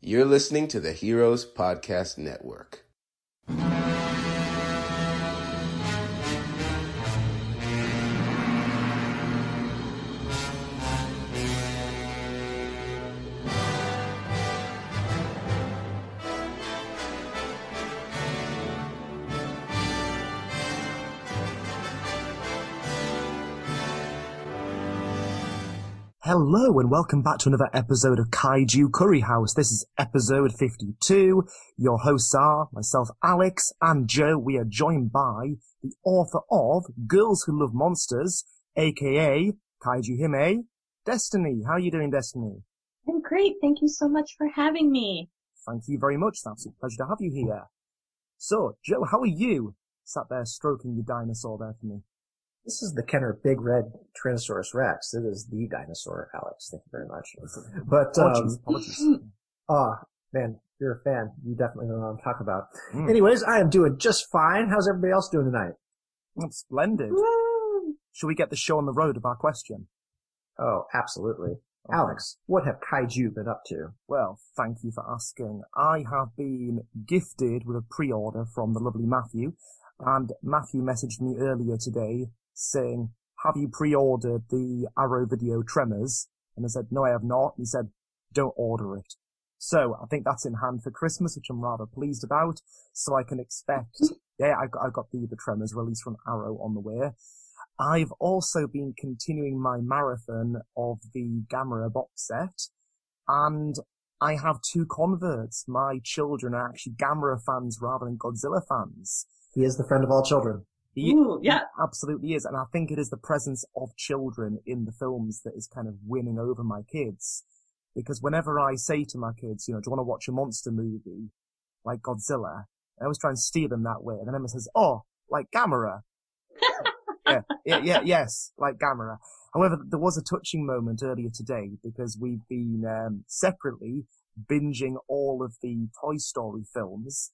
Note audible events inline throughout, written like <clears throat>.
You're listening to the Heroes Podcast Network. Hello and welcome back to another episode of Kaiju Curry House. This is episode 52. Your hosts are myself, Alex, and Joe. We are joined by the author of Girls Who Love Monsters, aka Kaiju Hime, Destiny. How are you doing, Destiny? I'm great. Thank you so much for having me. Thank you very much. It's a pleasure to have you here. So, Joe, how are you? Sat there stroking your dinosaur there for me. This is the Kenner Big Red Tyrannosaurus Rex. It is the dinosaur, Alex. Thank you very much. But, um, <laughs> ah, man, you're a fan. You definitely know what I'm talking about. Mm. Anyways, I am doing just fine. How's everybody else doing tonight? That's splendid. Woo! Shall we get the show on the road with our question? Oh, absolutely. Okay. Alex, what have Kaiju been up to? Well, thank you for asking. I have been gifted with a pre-order from the lovely Matthew, and Matthew messaged me earlier today saying, have you pre-ordered the Arrow video Tremors? And I said, no, I have not. And he said, don't order it. So I think that's in hand for Christmas, which I'm rather pleased about. So I can expect, <laughs> yeah, I got, I got the, the Tremors release from Arrow on the way. I've also been continuing my marathon of the Gamera box set, and I have two converts. My children are actually Gamera fans rather than Godzilla fans. He is the friend of all children. He, Ooh, yeah. he absolutely is, and I think it is the presence of children in the films that is kind of winning over my kids. Because whenever I say to my kids, you know, do you want to watch a monster movie like Godzilla? I always try and steer them that way, and then Emma says, "Oh, like Gamera." <laughs> yeah, yeah, yeah, yes, like Gamera. However, there was a touching moment earlier today because we've been um, separately binging all of the Toy Story films,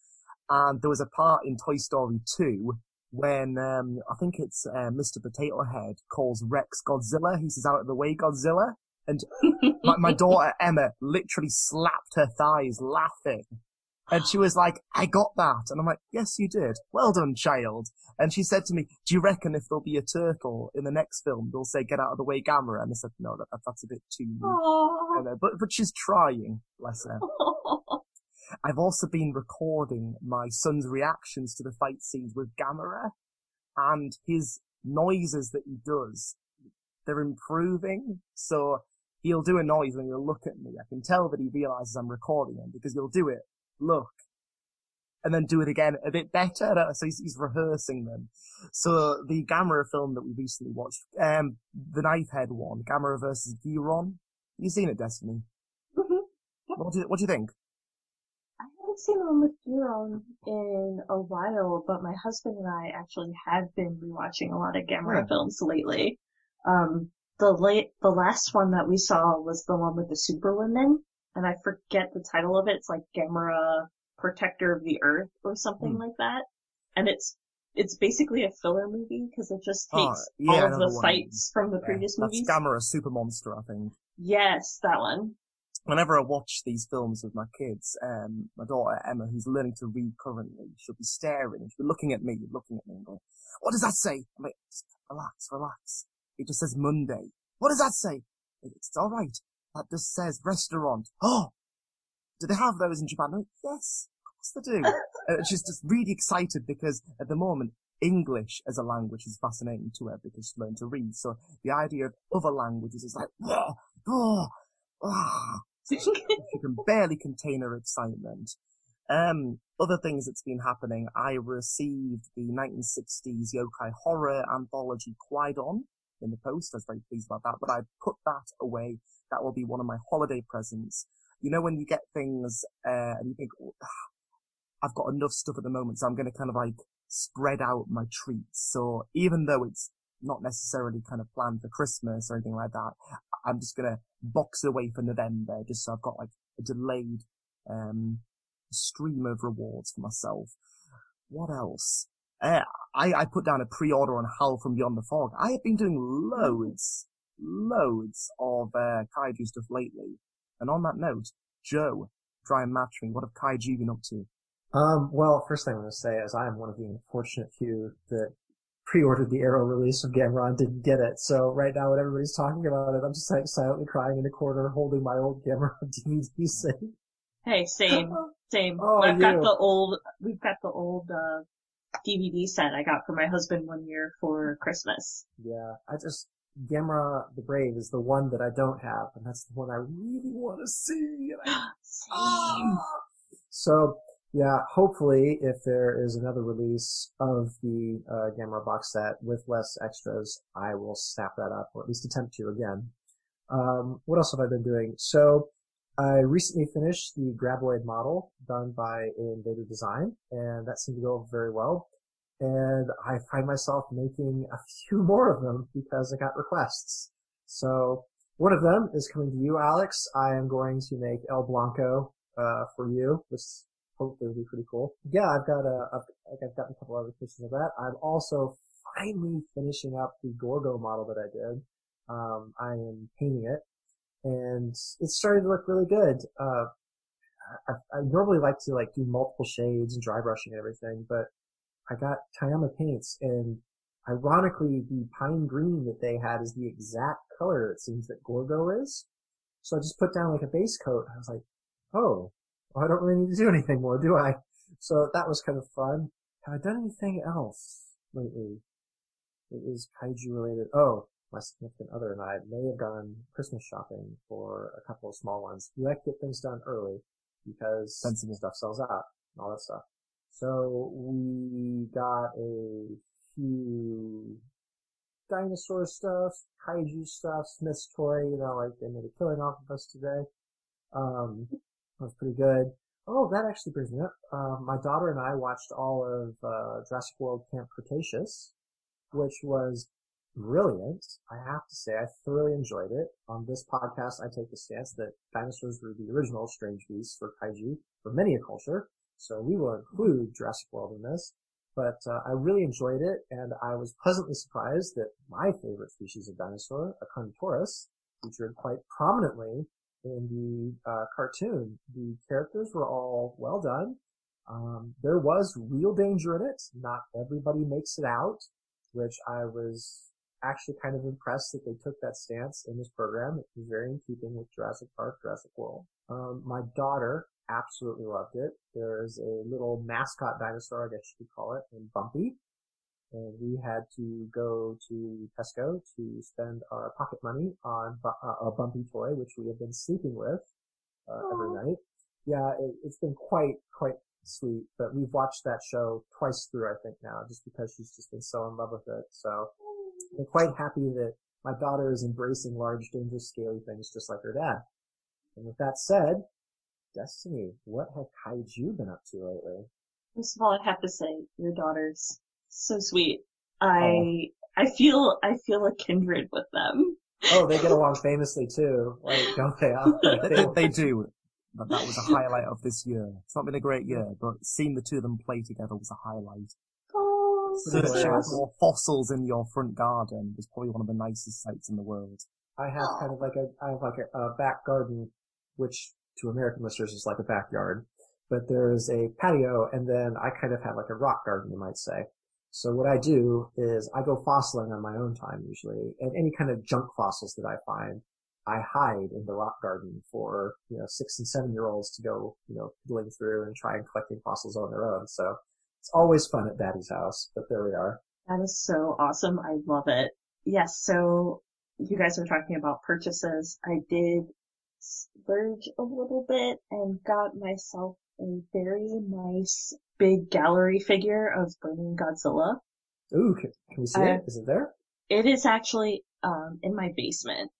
and there was a part in Toy Story 2 when um, I think it's uh, Mr. Potato Head calls Rex Godzilla. He says, "Out of the way, Godzilla!" And <laughs> my, my daughter Emma literally slapped her thighs laughing. And she was like, I got that. And I'm like, yes, you did. Well done, child. And she said to me, do you reckon if there'll be a turtle in the next film, they'll say, get out of the way, Gamera? And I said, no, that, that's a bit too. But, but she's trying, bless her. <laughs> I've also been recording my son's reactions to the fight scenes with Gamera and his noises that he does. They're improving. So he'll do a noise when he'll look at me. I can tell that he realizes I'm recording him because he'll do it, look, and then do it again a bit better. So he's, he's rehearsing them. So the Gamera film that we recently watched, um, the Knifehead one, Gamera versus Guiron. You've seen it, Destiny? Mhm. What do you, what do you think? I haven't seen one with Guiron in a while, but my husband and I actually have been rewatching a lot of Gamera Yeah. films lately. Um, the late, the last one that we saw was the one with the Superwomen, and I forget the title of it. It's like Gamera Protector of the Earth or something Hmm. like that. And it's, it's basically a filler movie because it just Oh, takes yeah, all of the one. fights from the Yeah, previous that's movies. Gamera Super Monster, I think. Yes, that one. Whenever I watch these films with my kids, um, my daughter Emma, who's learning to read currently, she'll be staring, she'll be looking at me, looking at me and going, what does that say? I'm like, relax, relax. It just says Monday. What does that say? It's alright. That just says restaurant. Oh! do they have those in Japan? I'm like, yes, of course they do. <laughs> and she's just really excited because at the moment, English as a language is fascinating to her because she's learned to read. So the idea of other languages is like, oh, oh, oh. She, can barely contain her excitement. Um, other things that's been happening, I received the 1960s yokai horror anthology Kwaidan in the post. I was very pleased about that, but I put that away. That will be one of my holiday presents. You know, when you get things, uh, and you think, oh, <sighs> I've got enough stuff at the moment, so I'm going to kind of like spread out my treats. So even though it's not necessarily kind of planned for Christmas or anything like that, I'm just to box it away for November just so I've got like a delayed, um, stream of rewards for myself. What else? Uh, I, I put down a pre-order on Howl from Beyond the Fog. I have been doing loads, loads of uh, kaiju stuff lately. And on that note, Joe, try and match me. What have kaiju been up to? Um, well, first thing I'm going to say is I am one of the unfortunate few that pre-ordered the Arrow release of Gamera and didn't get it. So right now when everybody's talking about it, I'm just like silently crying in a corner holding my old Gamera <laughs> DVD safe. Hey, same, <laughs> same. Oh, I've got the old, we've got the old, uh, DVD set I got for my husband one year for Christmas. Yeah, I just, Gamera the Brave is the one that I don't have, and that's the one I really want to see. I, <gasps> Same. so, yeah, hopefully if there is another release of the uh, Gamera box set with less extras, I will snap that up, or at least attempt to again. Um, what else have I been doing? So, I recently finished the Graboid model done by Invader Design, and that seemed to go very well. And I find myself making a <laughs> few more of them because I got requests. So one of them is coming to you, Alex. I am going to make El Blanco uh, for you, which hopefully will be pretty cool. Yeah, I've got a, I've, I've gotten a couple other pieces of that. I'm also finally finishing up the Gorgo model that I did. Um, I am painting it and it's starting to look really good. Uh, I, I normally like to like do multiple shades and dry brushing and everything, but I got Tamiya paints and ironically the pine green that they had is the exact color it seems that Gorgo is. So I just put down like a base coat. I was like, oh, well, I don't really need to do anything more, do I? So that was kind of fun. Have I done anything else lately? It is kaiju related. Oh, my significant other and I may have gone Christmas shopping for a couple of small ones. We like to get things done early because sensible stuff sells out and all that stuff. So we got a few dinosaur stuff, kaiju stuff, Smyths toy, you know, like they made a killing off of us today. Um, that was pretty good. Oh, that actually brings me up. Uh, my daughter and I watched all of uh, Jurassic World Camp Cretaceous, which was brilliant. I have to say, I thoroughly enjoyed it. On this podcast, I take the stance that dinosaurs were the original strange beasts for kaiju for many a culture. So we will include Jurassic World in this. But uh, I really enjoyed it, and I was pleasantly surprised that my favorite species of dinosaur, Ankylosaurus, featured quite prominently in the uh, cartoon. The characters were all well done. Um, there was real danger in it. Not everybody makes it out, which I was actually kind of impressed that they took that stance in this program. It was very in keeping with Jurassic Park, Jurassic World. Um, my daughter absolutely loved it. There's a little mascot dinosaur, I guess you could call it, named Bumpy. And we had to go to Tesco to spend our pocket money on bu- uh, a Bumpy toy, which we have been sleeping with uh, every night. Yeah, it, it's been quite, quite sweet, but we've watched that show twice through, I think now, just because she's just been so in love with it. So I'm quite happy that my daughter is embracing large, dangerous, scaly things just like her dad. And with that said, Destiny, what have kaiju been up to lately? First of all, I have to say, your daughter's so sweet. I, oh. I feel, I feel a kindred with them. Oh, they get along <laughs> famously too. Like, don't they? Oh, <laughs> they, they, they do. But that was a highlight of this year. It's not been a great year, but seeing the two of them play together was a highlight. Oh, so To Hilarious. have more fossils in your front garden was probably one of the nicest sights in the world. I have kind of like a, I have like a, a back garden, which to American listeners is like a backyard, but there's a patio and then I kind of have like a rock garden, you might say. So what I do is I go fossiling on my own time usually, and any kind of junk fossils that I find, I hide in the rock garden for, you know, six and seven year olds to go, you know, going through and try and collecting fossils on their own. So it's always fun at Daddy's house, but there we are. That is so awesome. I love it. Yes. So you guys are talking about purchases. I did splurge a little bit and got myself a very nice big gallery figure of Burning Godzilla. Ooh, can, can we see Uh, it? Is it there? It is actually um in my basement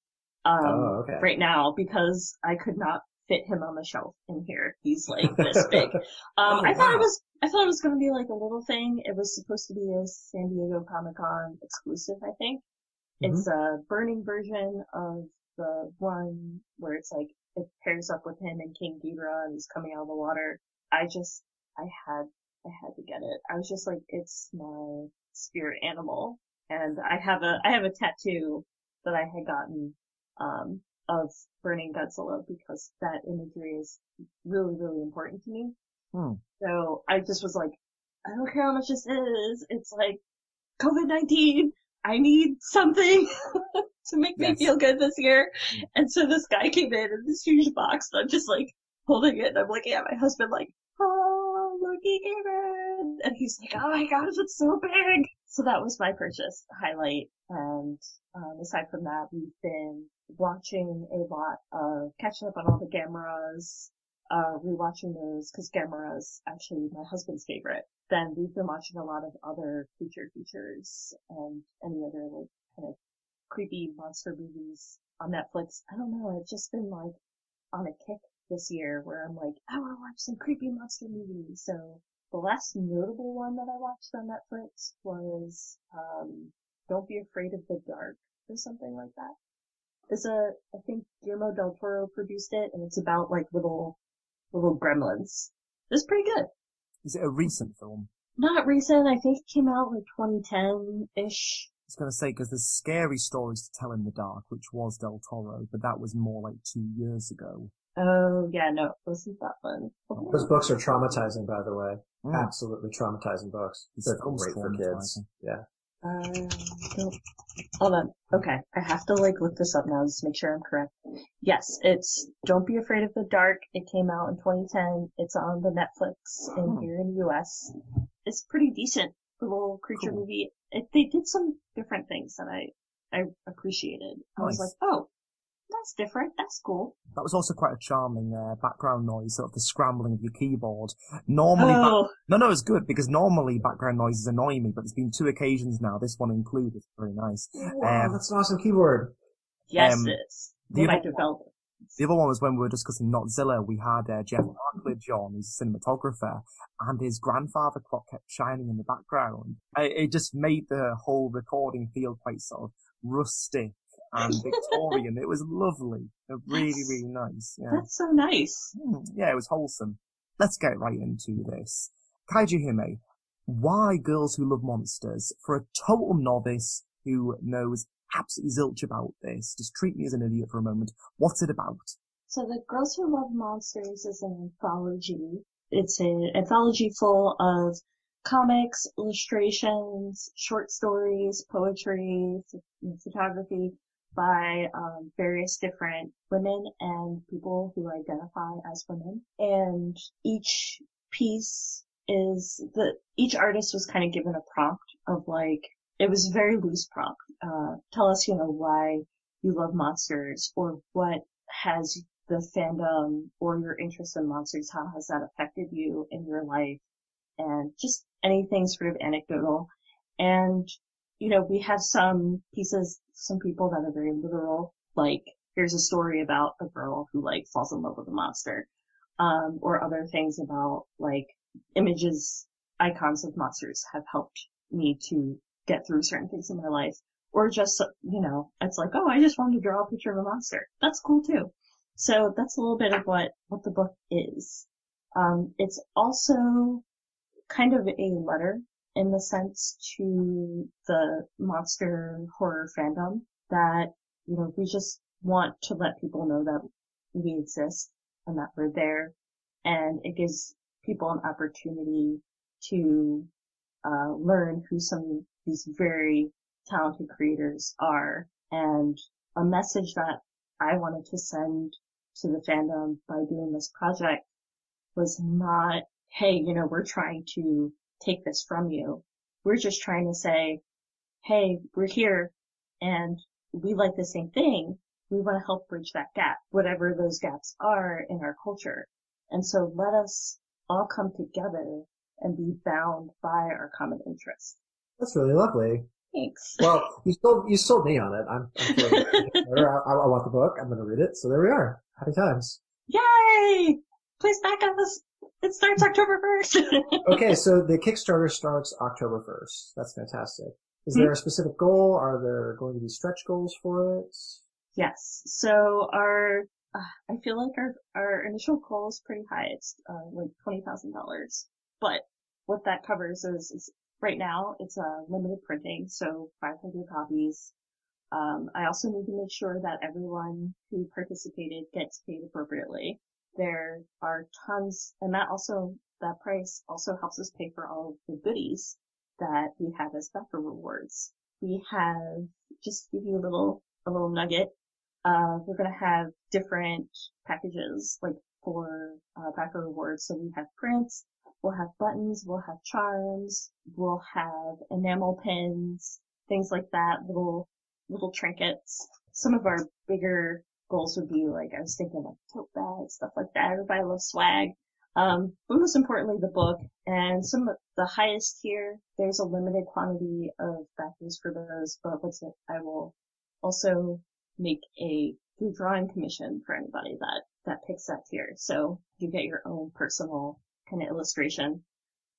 um Oh, okay. right now because I could not fit him on the shelf in here. He's like <laughs> this big. Um Oh, I thought it was I thought it was gonna be like a little thing. It was supposed to be a San Diego Comic Con exclusive, I think. Mm-hmm. It's a burning version of the one where it's like it pairs up with him and King Ghidorah and he's coming out of the water. I just I had I had to get it. I was just like, it's my spirit animal. And I have a I have a tattoo that I had gotten um of burning Godzilla because that imagery is really, really important to me. Hmm. So I just was like, I don't care how much this is. It's like COVID-19. I need something <laughs> to make me feel good this year. And so this guy came in in this huge box and I'm just like holding it and I'm looking at my husband like, oh, look, he came in. And he's like, oh my gosh, it's so big. So that was my purchase highlight. And um, aside from that, we've been watching a lot of catching up on all the Gameras, uh, rewatching those because Gamera is actually my husband's favorite. Then we've been watching a lot of other creature features and any other like kind of creepy monster movies on Netflix. I don't know. I've just been like on a kick this year where I'm like, I want to watch some creepy monster movies. So the last notable one that I watched on Netflix was um, Don't Be Afraid of the Dark or something like that. It's a, I think Guillermo del Toro produced it, and it's about like little, little gremlins. It's pretty good. Is it a recent film? Not recent. I think it came out like 2010-ish. I was going to say, because there's scary stories to tell in the dark, which was Del Toro, but that was more like two years ago. Oh yeah, no, it wasn't that one. Those books are traumatizing, by the way. Mm. Absolutely traumatizing books. This They're great for kids. Yeah. Um, don't- hold on. Okay, I have to like look this up now just to make sure I'm correct. Yes, it's Don't Be Afraid of the Dark. It came out in 2010. It's on the Netflix in Hmm. here in the US. It's pretty decent little creature Cool. movie. It, they did some different things that I I appreciated. I was like, oh, that's different. That's cool. That was also quite a charming uh, background noise, sort of the scrambling of your keyboard. Normally, back- Oh, no, no, it's good because normally background noises annoy me, but there's been two occasions now, this one included. Very nice. Wow, Um, that's an awesome keyboard. yes, um, it's the other- developer. The other one was when we were discussing Notzilla. We had uh, Jeff Barklidge on, who's a cinematographer, and his grandfather clock kept shining in the background. I, it just made the whole recording feel quite sort of rustic and <laughs> Victorian. it was lovely. Really, That's- really nice. Yeah. That's so nice. Hmm, yeah, it was wholesome. Let's get right into this. Kaiju Hime, why Girls Who Love Monsters? For a total novice who knows absolutely zilch about this, just treat me as an idiot for a moment. What's it about? So the Girls Who Love Monsters is an anthology. It's an anthology full of comics, illustrations, short stories, poetry, ph- photography by um, various different women and people who identify as women. And each piece is the each artist was kind of given a prompt of like it was a very loose prompt. Uh, tell us, you know, why you love monsters or what has the fandom or your interest in monsters, how has that affected you in your life? And just anything sort of anecdotal. And, you know, we have some pieces, some people that are very literal, like here's a story about a girl who like falls in love with a monster. Um, or other things about like images, icons of monsters have helped me to get through certain things in my life. Or just, you know, it's like, oh, I just wanted to draw a picture of a monster. That's cool too. So that's a little bit of what, what the book is. Um, it's also kind of a letter in the sense to the monster horror fandom that, you know, we just want to let people know that we exist and that we're there. And it gives people an opportunity to, uh, learn who some of these very talented creators are and a message that I wanted to send to the fandom by doing this project was not, hey, you know, we're trying to take this from you. We're just trying to say, hey, we're here and we like the same thing. We want to help bridge that gap, whatever those gaps are in our culture. And so let us all come together and be bound by our common interest. That's really lovely. Thanks. <laughs> Well, you sold you sold me on it. I'm, I'm <laughs> I, I want the book. I'm going to read it. So there we are. Happy times. Yay! Please back us. It starts October 1st. <laughs> okay, so the Kickstarter starts October 1st. That's fantastic. Is there a specific goal? Are there going to be stretch goals for it? Yes. So our, uh, I feel like our, our initial goal is pretty high. It's, uh, like $20,000. But what that covers is, is right now it's a limited printing, so 500 copies. Um, I also need to make sure that everyone who participated gets paid appropriately. There are tons, and that also, that price also helps us pay for all of the goodies that we have as backer rewards. We have, just give you a little, a little nugget, uh, we're gonna have different packages, like for, uh, backer rewards. So we have prints, we'll have buttons, we'll have charms, we'll have enamel pins, things like that, little, little trinkets. Some of our bigger goals would be like, I was thinking like tote bags, stuff like that. Everybody loves swag. Um, but most importantly, the book and some of the highest tier, there's a limited quantity of backers for those, but what's it? I will also make a food drawing commission for anybody that, that picks that tier. So you get your own personal kind of illustration.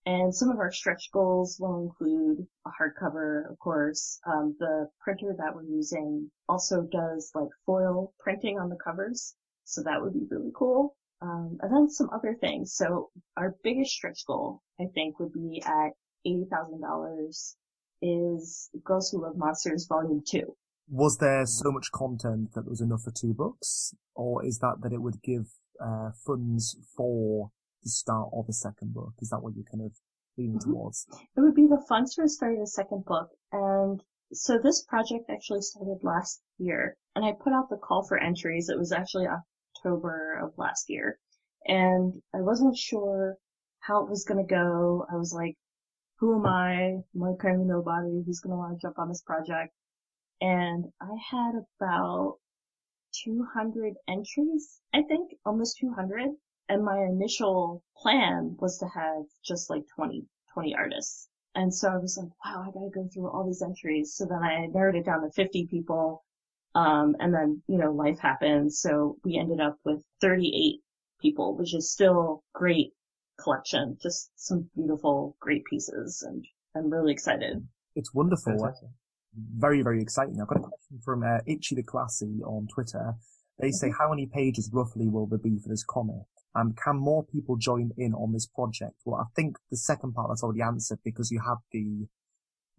And some of our stretch goals will include a hardcover, of course. Um, the printer that we're using also does like foil printing on the covers. So that would be really cool. Um, and then some other things. So our biggest stretch goal, I think, would be at $80,000 is Girls Who Love Monsters Volume 2. Was there so much content that was enough for two books? Or is that that it would give uh, funds for the start of a second book? Is that what you're kind of leaning mm-hmm. towards? It would be the funds for starting a second book. And so this project actually started last year and I put out the call for entries. It was actually October of last year. And I wasn't sure how it was going to go. I was like, who am I? I'm like kind of nobody who's going to want to jump on this project. And I had about 200 entries, I think, almost 200. And my initial plan was to have just like 20, 20 artists. And so I was like, wow, I gotta go through all these entries. So then I narrowed it down to 50 people um, and then, you know, life happened. So we ended up with 38 people, which is still great collection. Just some beautiful, great pieces. And I'm really excited. It's wonderful. Very, very exciting. I've got a question from uh, Itchy the Classy on Twitter. They say, mm-hmm. how many pages roughly will there be for this comic? And can more people join in on this project? Well, I think the second part that's already answered because you have the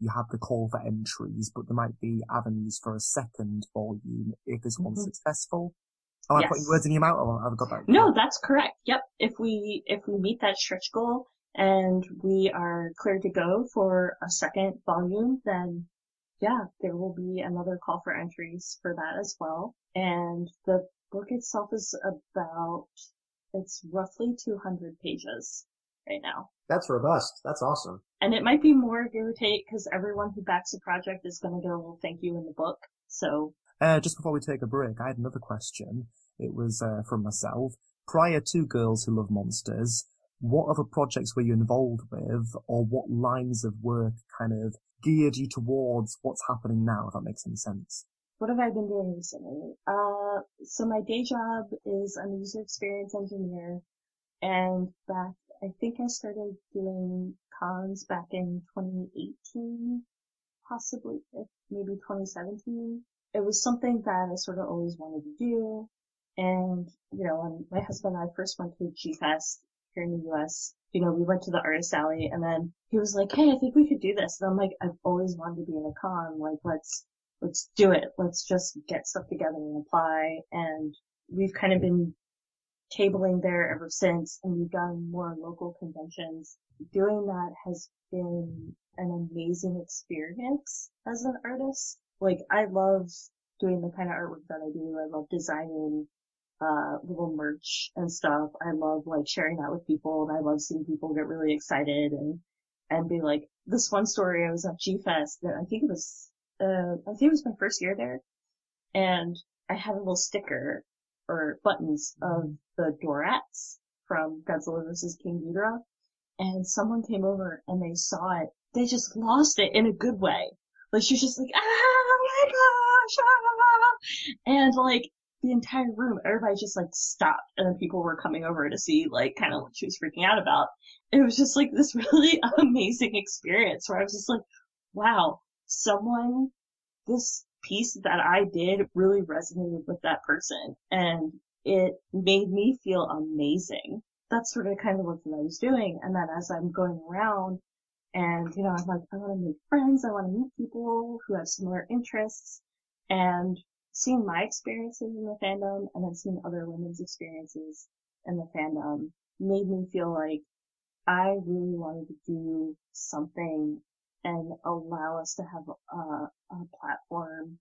you have the call for entries, but there might be avenues for a second volume if this one's mm-hmm. successful. Am yes. I putting words in your mouth or have I got that? No, that's correct. Yep. If we, if we meet that stretch goal and we are clear to go for a second volume, then yeah, there will be another call for entries for that as well. And the book itself is about, it's roughly 200 pages right now. That's robust. That's awesome. And it might be more, give or take, because everyone who backs a project is going to get a little thank you in the book. So. Uh, just before we take a break, I had another question. It was uh, from myself. Prior to Girls Who Love Monsters, what other projects were you involved with, or what lines of work kind of geared you towards what's happening now, if that makes any sense? What have I been doing recently? Uh, so my day job is I'm a user experience engineer, and back I think I started doing cons back in 2018, possibly maybe 2017. It was something that I sort of always wanted to do. And, you know, when my husband and I first went to G-Fest here in the US, you know, we went to the artist alley and then he was like, Hey, I think we could do this. And I'm like, I've always wanted to be in a con. Like, let's, let's do it. Let's just get stuff together and apply. And we've kind of been tabling there ever since and we've done more local conventions. Doing that has been an amazing experience as an artist. Like I love doing the kind of artwork that I do. I love designing, uh, little merch and stuff. I love like sharing that with people and I love seeing people get really excited and, and be like, this one story I was at G-Fest that I think it was, uh, I think it was my first year there and I had a little sticker or buttons of the Dorats from Godzilla vs. King Ghidorah and someone came over and they saw it. They just lost it in a good way. Like she was just like, ah, my gosh, ah. and like the entire room, everybody just like stopped, and then people were coming over to see like kind of what she was freaking out about. It was just like this <laughs> really amazing experience where I was just like, wow, someone, this piece that I did really resonated with that person, and it made me feel amazing. That's sort of kind of what I was doing, and then as I'm going around and, you know, I'm like, I want to make friends. I want to meet people who have similar interests and seeing my experiences in the fandom and then seeing other women's experiences in the fandom made me feel like I really wanted to do something and allow us to have a, a platform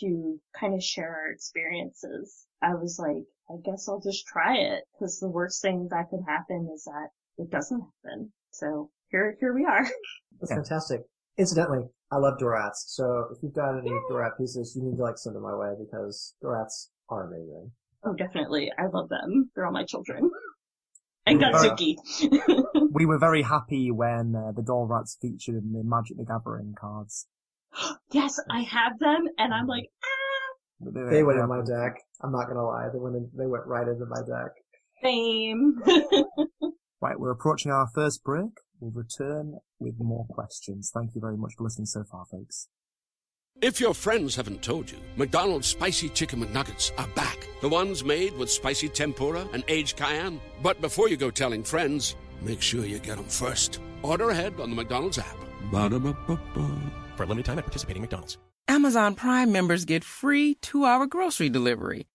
to kind of share our experiences. I was like, I guess I'll just try it because the worst thing that could happen is that it doesn't happen. So here, here we are. <laughs> That's fantastic. Incidentally, I love Dorats, so if you've got any Yay. Dorat pieces, you need to like send them my way because Dorats are amazing. Oh, definitely. I love them. They're all my children. <laughs> And Godzooky. <laughs> we were very happy when uh, the Dorats featured in the Magic the Gathering cards. <gasps> yes, I have them, and I'm like, ah. They, they went in my deck. I'm not gonna lie. They went in, they went right into my deck. Same. <laughs> right, we're approaching our first break. We'll return with more questions. Thank you very much for listening so far, folks. If your friends haven't told you, McDonald's Spicy Chicken McNuggets are back. The ones made with spicy tempura and aged cayenne. But before you go telling friends, make sure you get them first. Order ahead on the McDonald's app. Ba-da-ba-ba-ba. For a limited time at participating McDonald's. Amazon Prime members get free two-hour grocery delivery.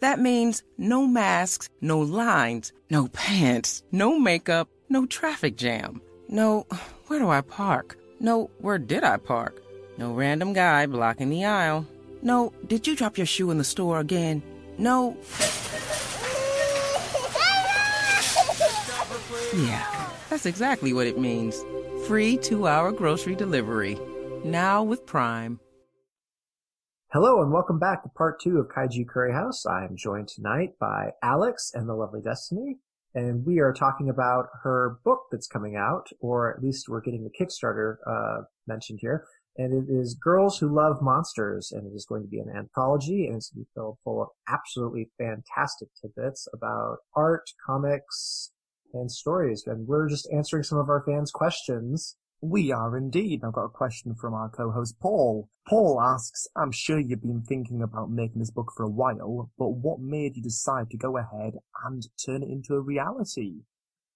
That means no masks, no lines, no pants, no makeup, no traffic jam. No, where do I park? No, where did I park? No random guy blocking the aisle. No, did you drop your shoe in the store again? No. Yeah, that's exactly what it means. Free two hour grocery delivery. Now with Prime. Hello and welcome back to part two of Kaiju Curry House. I am joined tonight by Alex and the lovely Destiny and we are talking about her book that's coming out, or at least we're getting the Kickstarter uh, mentioned here. And it is Girls Who Love Monsters, and it is going to be an anthology, and it's going to be filled full of absolutely fantastic tidbits about art, comics, and stories. And we're just answering some of our fans' questions we are indeed. I've got a question from our co-host Paul. Paul asks, I'm sure you've been thinking about making this book for a while, but what made you decide to go ahead and turn it into a reality?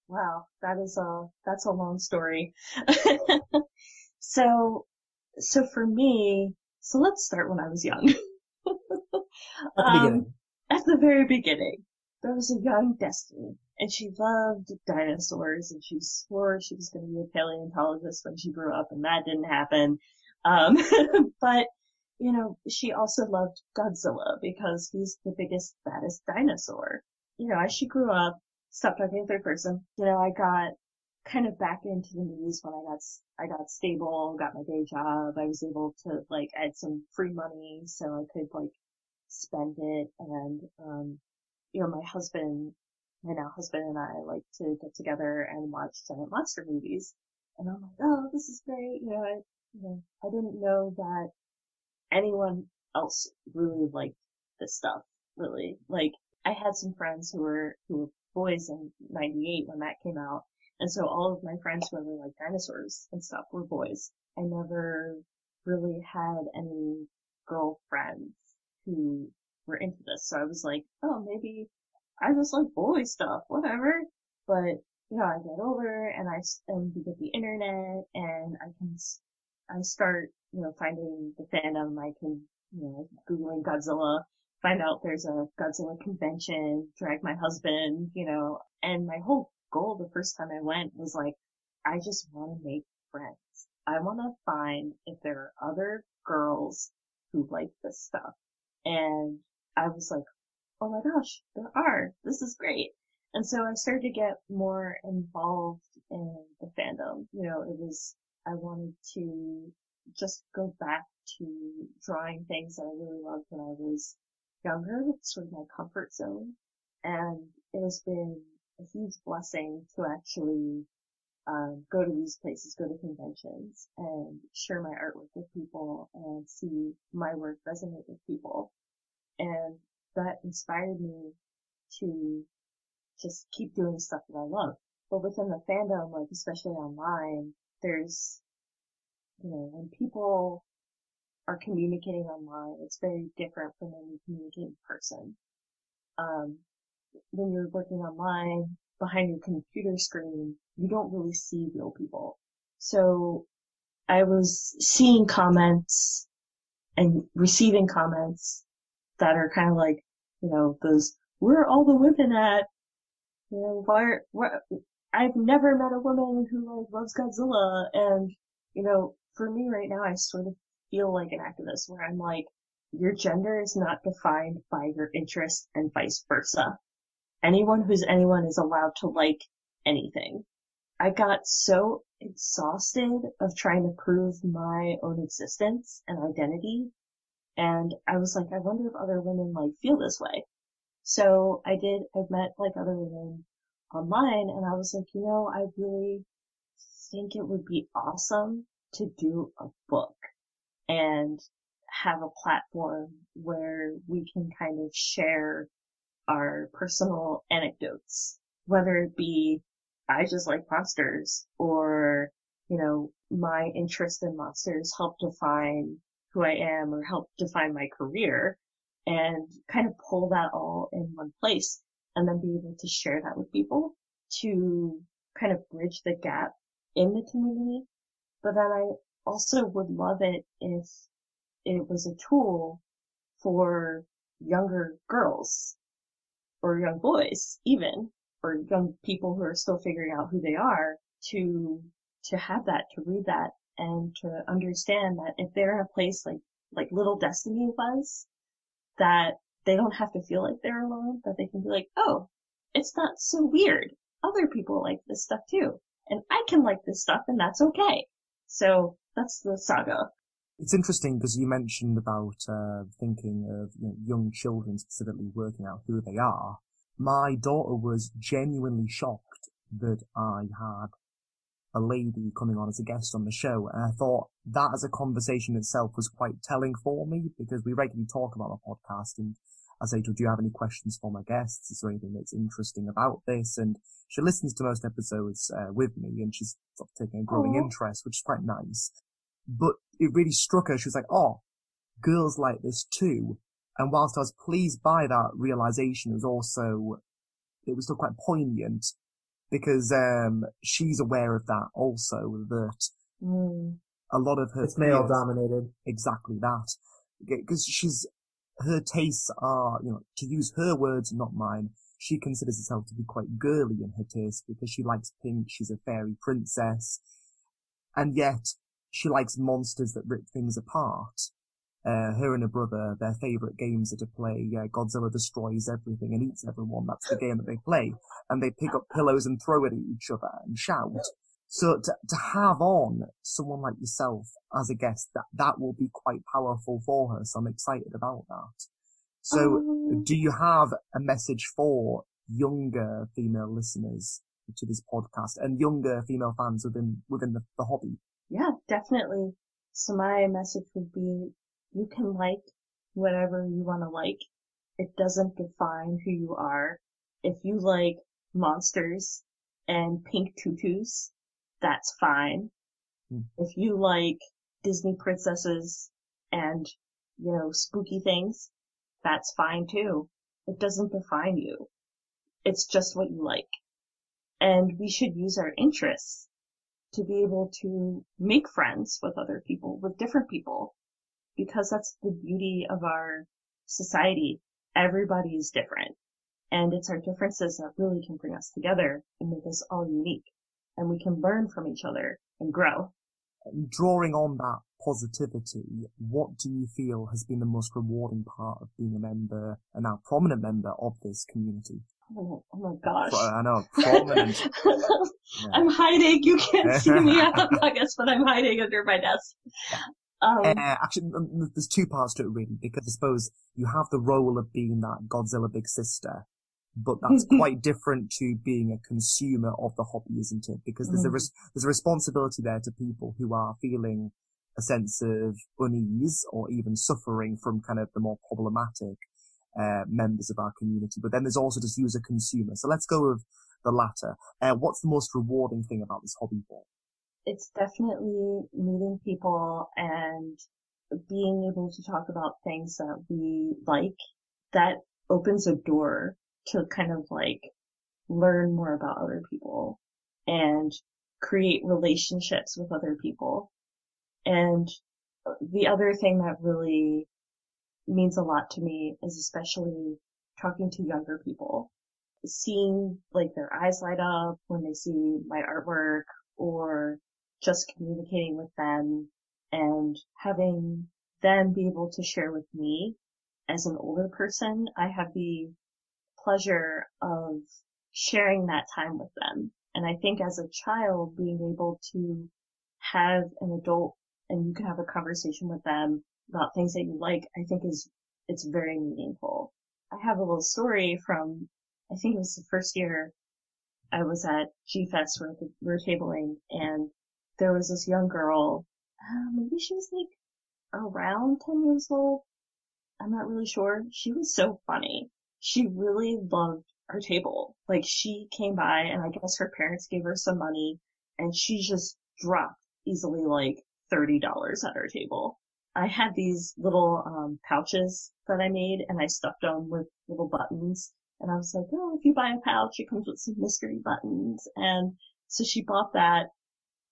Wow, that is a, that's a long story. <laughs> so, so for me, so let's start when I was young. at the <laughs> um. At the very beginning. There was a young Destiny and she loved dinosaurs and she swore she was going to be a paleontologist when she grew up and that didn't happen. Um, <laughs> but, you know, she also loved Godzilla because he's the biggest, baddest dinosaur. You know, as she grew up, stopped talking in third person, you know, I got kind of back into the movies when I got, I got stable, got my day job. I was able to like add some free money so I could like spend it and, um, you know, my husband my now husband and I like to get together and watch giant monster movies. And I'm like, oh, this is great. You know, I, you know, I didn't know that anyone else really liked this stuff, really. Like, I had some friends who were, who were boys in 98 when that came out. And so all of my friends who ever like dinosaurs and stuff were boys. I never really had any girlfriends who were into this. So I was like, oh, maybe I just like boy stuff, whatever. But, you know, I get older and I, and we get the internet and I can, I start, you know, finding the fandom. I can, you know, Googling Godzilla, find out there's a Godzilla convention, drag my husband, you know, and my whole goal the first time I went was like, I just want to make friends. I want to find if there are other girls who like this stuff. And I was like, oh my gosh, there are. This is great. And so I started to get more involved in the fandom. You know, it was, I wanted to just go back to drawing things that I really loved when I was younger. It's sort of my comfort zone. And it has been a huge blessing to actually um, go to these places, go to conventions, and share my artwork with people and see my work resonate with people. And that inspired me to just keep doing stuff that I love. But within the fandom, like especially online, there's, you know, when people are communicating online, it's very different from when you communicate in person. Um, when you're working online behind your computer screen, you don't really see real people. So I was seeing comments and receiving comments that are kind of like, you know, those, where are all the women at? You know, why, why, I've never met a woman who like loves Godzilla and, you know, for me right now, I sort of feel like an activist where I'm like, your gender is not defined by your interest and vice versa. Anyone who's anyone is allowed to like anything. I got so exhausted of trying to prove my own existence and identity. And I was like, I wonder if other women like feel this way. So I did, I've met like other women online and I was like, you know, I really think it would be awesome to do a book and have a platform where we can kind of share our personal anecdotes, whether it be I just like monsters or, you know, my interest in monsters help define who I am or help define my career and kind of pull that all in one place and then be able to share that with people to kind of bridge the gap in the community. But then I also would love it if it was a tool for younger girls or young boys even or young people who are still figuring out who they are to to have that to read that and to understand that if they're in a place like like little destiny was that they don't have to feel like they're alone that they can be like oh it's not so weird. Other people like this stuff too. And i can like this stuff and that's okay. So that's the saga it's interesting because you mentioned about uh, thinking of you know, young children specifically working out who they are. My daughter was genuinely shocked that I had a lady coming on as a guest on the show, and I thought that as a conversation itself was quite telling for me because we regularly talk about our podcast, and I say to her, "Do you have any questions for my guests? Is there anything that's interesting about this?" And she listens to most episodes uh, with me, and she's sort of taking a growing Aww. interest, which is quite nice. But it really struck her. She was like, oh, girls like this too. And whilst I was pleased by that realization, it was also, it was still quite poignant because, um, she's aware of that also, that mm. a lot of her. It's male dominated. Exactly that. Because she's, her tastes are, you know, to use her words, not mine, she considers herself to be quite girly in her taste because she likes pink, she's a fairy princess. And yet, she likes monsters that rip things apart. Uh, her and her brother, their favorite games are to play uh, Godzilla destroys everything and eats everyone. That's the game that they play. And they pick up pillows and throw it at each other and shout. So to, to have on someone like yourself as a guest, that, that will be quite powerful for her. So I'm excited about that. So um, do you have a message for younger female listeners to this podcast and younger female fans within, within the, the hobby? Yeah, definitely. So my message would be, you can like whatever you want to like. It doesn't define who you are. If you like monsters and pink tutus, that's fine. Mm. If you like Disney princesses and, you know, spooky things, that's fine too. It doesn't define you. It's just what you like. And we should use our interests to be able to make friends with other people, with different people, because that's the beauty of our society. Everybody is different. And it's our differences that really can bring us together and make us all unique. And we can learn from each other and grow. Drawing on that positivity, what do you feel has been the most rewarding part of being a member, a now prominent member of this community? Oh, oh my gosh. Pro- I know, <laughs> prominent. <laughs> I'm hiding. You can't see me on the podcast, but I'm hiding under my desk. Um, Uh, actually, um, there's two parts to it really, because I suppose you have the role of being that Godzilla big sister, but that's <laughs> quite different to being a consumer of the hobby, isn't it? Because there's a res- there's a responsibility there to people who are feeling a sense of unease or even suffering from kind of the more problematic uh, members of our community. But then there's also just a consumer. So let's go with the latter. Uh, what's the most rewarding thing about this hobby for? it's definitely meeting people and being able to talk about things that we like. That opens a door to kind of like learn more about other people and create relationships with other people. And the other thing that really means a lot to me is especially talking to younger people, seeing like their eyes light up when they see my artwork or just communicating with them and having them be able to share with me as an older person. I have the pleasure of sharing that time with them. And I think as a child, being able to have an adult and you can have a conversation with them about things that you like, I think is, it's very meaningful. I have a little story from, I think it was the first year I was at G-Fest where we were tabling and there was this young girl, uh, maybe she was like around 10 years old. I'm not really sure. She was so funny. She really loved our table. Like she came by and I guess her parents gave her some money and she just dropped easily like $30 at our table. I had these little um, pouches that I made and I stuffed them with little buttons. And I was like, oh, if you buy a pouch, it comes with some mystery buttons. And so she bought that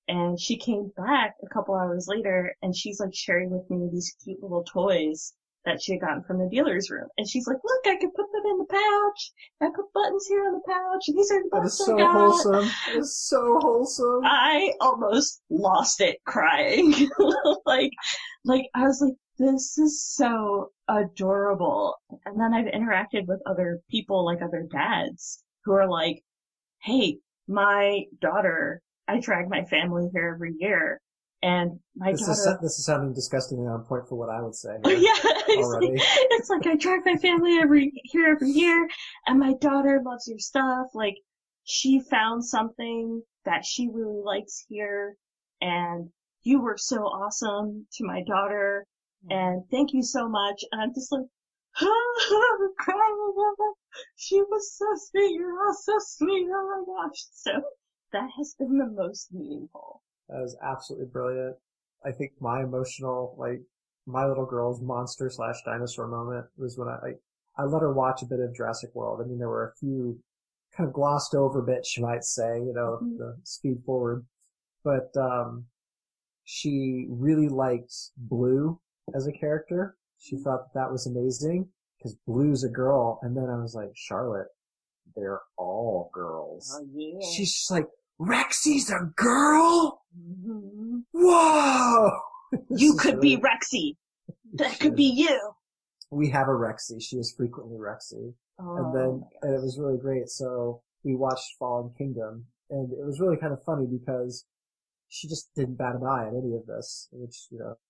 and she came back a couple hours later and she's like sharing with me these cute little toys that she had gotten from the dealer's room. And she's like, look, I can put them in the pouch. I put buttons here on the pouch. And these are the That buttons is so I got. wholesome. It is so wholesome. I almost lost it crying. <laughs> like, like I was like, this is so adorable. And then I've interacted with other people, like other dads, who are like, hey, my daughter, I drag my family here every year. And my This daughter, is this is sounding disgustingly on point for what I would say. Here <laughs> yeah, <laughs> it's already. like, it's like I drag my family every here every year, and my daughter loves your stuff. Like she found something that she really likes here, and you were so awesome to my daughter, mm-hmm. and thank you so much. And I'm just like. <laughs> She was so sweet. You're all so sweet. Oh my gosh. So that has been the most meaningful. That is absolutely brilliant. I think my emotional, like, my little girl's monster slash dinosaur moment was when I, like, I let her watch a bit of Jurassic World. I mean, there were a few kind of glossed over bits, you might say, you know, Mhm. the speed forward. But, um, she really liked Blue as a character. She thought that, that was amazing because Blue's a girl. And then I was like, Charlotte, they're all girls. Oh yeah. She's just like, Rexy's a girl? Mhm. Whoa! <laughs> You is could be Rexy. That could be you. We have a Rexy. She is frequently Rexy. Oh, and then and it was really great. So we watched Fallen Kingdom, and it was really kind of funny because she just didn't bat an eye at any of this, which you know. <laughs>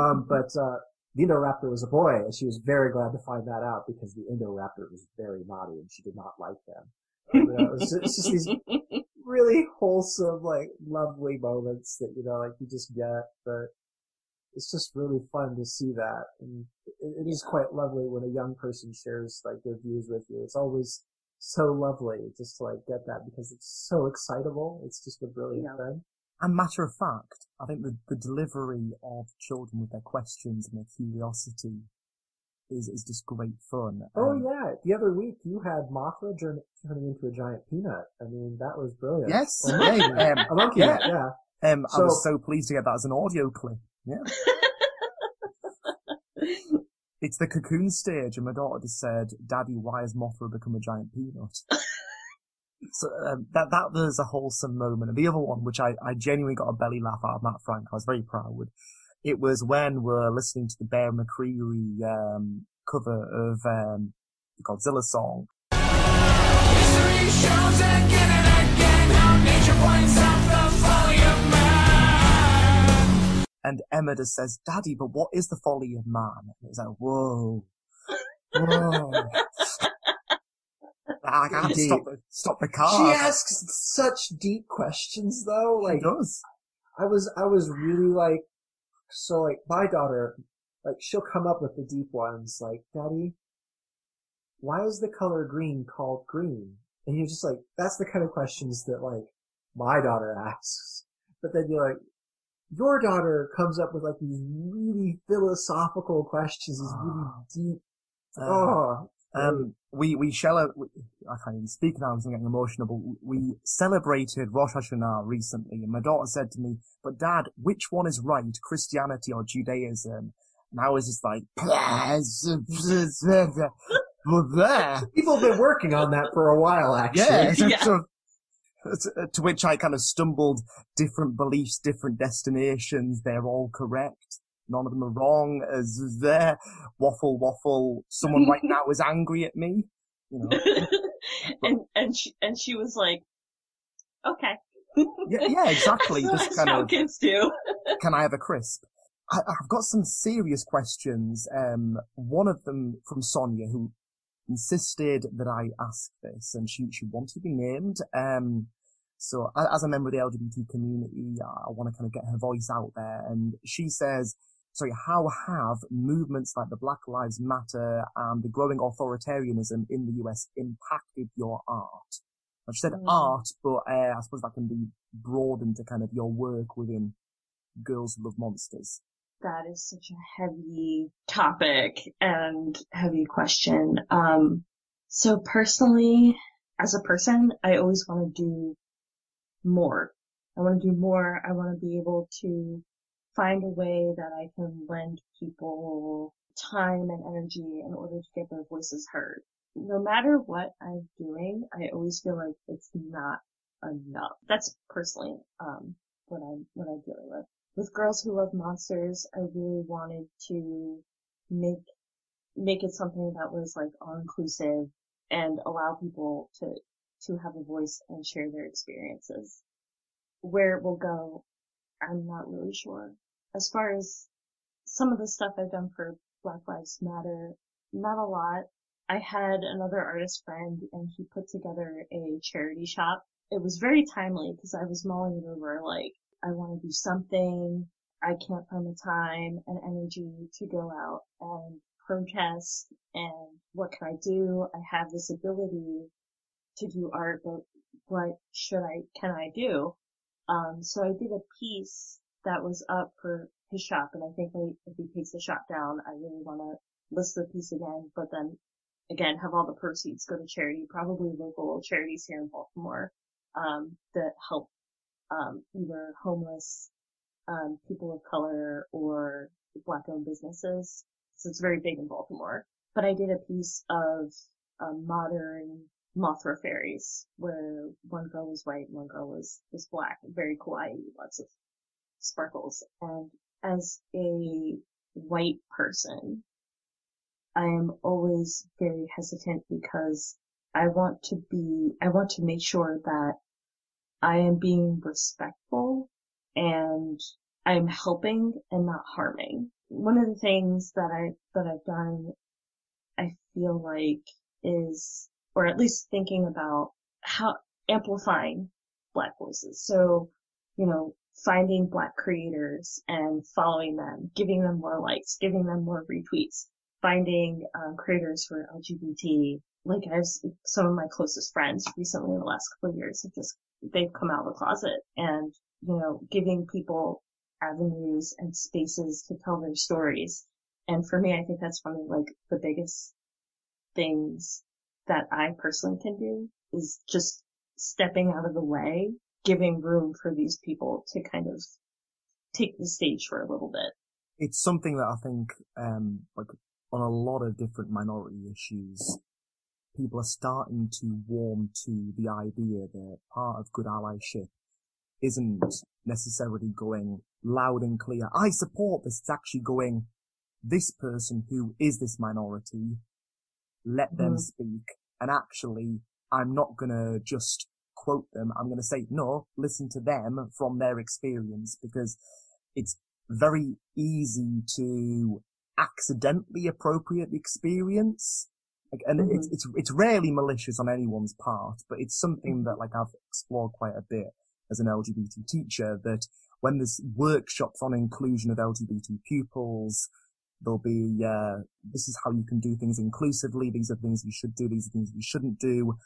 Um, but uh, the Indoraptor was a boy, and she was very glad to find that out because the Indoraptor was very naughty and she did not like them. You know, it was just, it's just these <laughs> really wholesome, like lovely moments that you know, like you just get. But it's just really fun to see that, and it, it is quite lovely when a young person shares like their views with you. It's always so lovely just to like get that because it's so excitable. It's just a brilliant Yeah. thing. And matter of fact, I think the, the delivery of children with their questions and their curiosity is, is just great fun. Oh Um, yeah, the other week you had Mothra turn, turning into a giant peanut. I mean, that was brilliant. Yes, Or yeah, monkey. um, a monkey, yeah. yeah. Um, I was So- so pleased to get that as an audio clip. Yeah. <laughs> It's the cocoon stage, and my daughter just said, "Daddy, why has Mothra become a giant peanut?" <laughs> so um, that that was a wholesome moment. And the other one, which I, I genuinely got a belly laugh out of Matt Frank, I was very proud. It was when we're listening to the Bear McCreary um, cover of um, the Godzilla song. And Emma just says, Daddy, but what is the folly of man? And it's like, whoa. Whoa. I can't Deep. stop the, stop the car. She asks such deep questions though. She Like does. I was, I was really like, so like my daughter, like she'll come up with the deep ones, like, Daddy, why is the color green called green? And you're just like, that's the kind of questions that like my daughter <laughs> asks. But then you're like, your daughter comes up with like these really philosophical questions, these really deep. Uh, Oh, Um, we, we shall, I can't even speak now, I'm getting emotional, but we celebrated Rosh Hashanah recently, and my daughter said to me, but dad, which one is right, Christianity or Judaism? And I was just like, <laughs> people have been working on that for a while, actually. <laughs> Yeah. So, to, to which I kind of stumbled different beliefs, different destinations. They're all correct. None of them are wrong. As there, waffle, waffle. Someone right now is angry at me. You know. <laughs> and and she and she was like, okay. Yeah, yeah, exactly. <laughs> Just kind of. kids do. <laughs> Can I have a crisp? I, I've got some serious questions. Um, one of them from Sonia, who insisted that I ask this, and she she wanted to be named. Um, so as a member of the LGBT community, I want to kind of get her voice out there. And she says, sorry, how have movements like the Black Lives Matter and the growing authoritarianism in the US impacted your art? She said Mm. art, but uh, I suppose that can be broadened to kind of your work within Girls Who Love Monsters. That is such a heavy topic and heavy question. Um, so personally, as a person, I always want to do more. I want to do more. I want to be able to find a way that I can lend people time and energy in order to get their voices heard. No matter what I'm doing, I always feel like it's not enough. That's personally, um, what I'm, what I'm dealing with with Girls Who Love Monsters, I really wanted to make make it something that was like all inclusive and allow people to to have a voice and share their experiences. Where it will go, I'm not really sure. As far as some of the stuff I've done for Black Lives Matter, not a lot. I had another artist friend and he put together a charity shop. It was very timely because I was mulling it over like, I want to do something. I can't find the time and energy to go out and protest and what can I do? I have this ability to do art, but what should I, can I do? Um, so I did a piece that was up for his shop and I think if he takes the shop down, I really want to list the piece again, but then again, have all the proceeds go to charity, probably local charities here in Baltimore, um, that help um, either homeless um, people of color or black-owned businesses. So it's very big in Baltimore. But I did a piece of um, modern Mothra fairies, where one girl was white, and one girl was was black. Very kawaii, lots of sparkles. And as a white person, I am always very hesitant because I want to be, I want to make sure that I am being respectful and I'm helping and not harming. One of the things that I, that I've done, I feel like is, or at least thinking about how amplifying black voices. So, you know, finding black creators and following them, giving them more likes, giving them more retweets, finding um, creators for LGBT. Like I've some of my closest friends recently in the last couple of years have just they've come out of the closet and you know giving people avenues and spaces to tell their stories. And for me, I think that's one of like the biggest things that I personally can do is just stepping out of the way, giving room for these people to kind of take the stage for a little bit. It's something that I think, um, like on a lot of different minority issues, people are starting to warm to the idea that part of good allyship isn't necessarily going loud and clear, I support this. It's actually going, this person who is this minority, let them Mhm. speak. And actually, I'm not gonna just quote them. I'm gonna say, no, listen to them from their experience because it's very easy to accidentally appropriate the experience. Like, and it's, it's, it's rarely malicious on anyone's part, but it's something that like I've explored quite a bit as an LGBT teacher that when there's workshops on inclusion of LGBT pupils, there'll be, uh, this is how you can do things inclusively. These are things you should do. These are things you shouldn't do.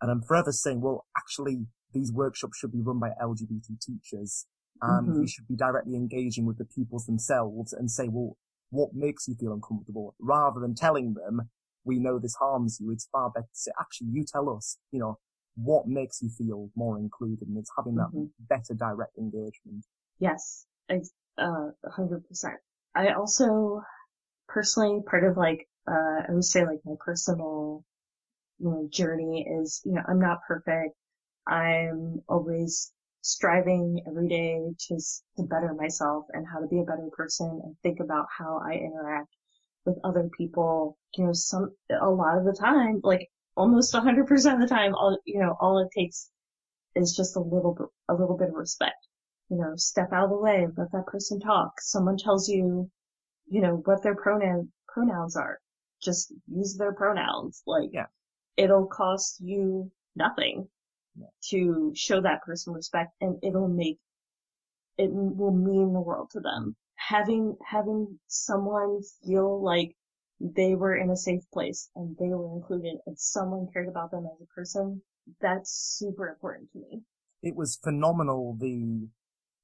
And I'm forever saying, well, actually, these workshops should be run by LGBT teachers and Mhm. we should be directly engaging with the pupils themselves and say, well, what makes you feel uncomfortable? Rather than telling them, we know this harms you, it's far better to say, actually, you tell us, you know, what makes you feel more included and it's having that Mhm. better direct engagement. Yes, ex- uh, a hundred percent. I also personally part of like uh I would say like my personal you know journey is you know I'm not perfect. I'm always striving every day to to better myself and how to be a better person and think about how I interact with other people. You know, some a lot of the time, like almost a hundred percent of the time, all you know, all it takes is just a little bit a little bit of respect you know, step out of the way, let that person talk. Someone tells you, you know, what their pronoun pronouns are. Just use their pronouns. Like, Yeah. It'll cost you nothing Yeah. to show that person respect and it'll make, it will mean the world to them. Having, having someone feel like they were in a safe place and they were included and someone cared about them as a person, that's super important to me. it was phenomenal the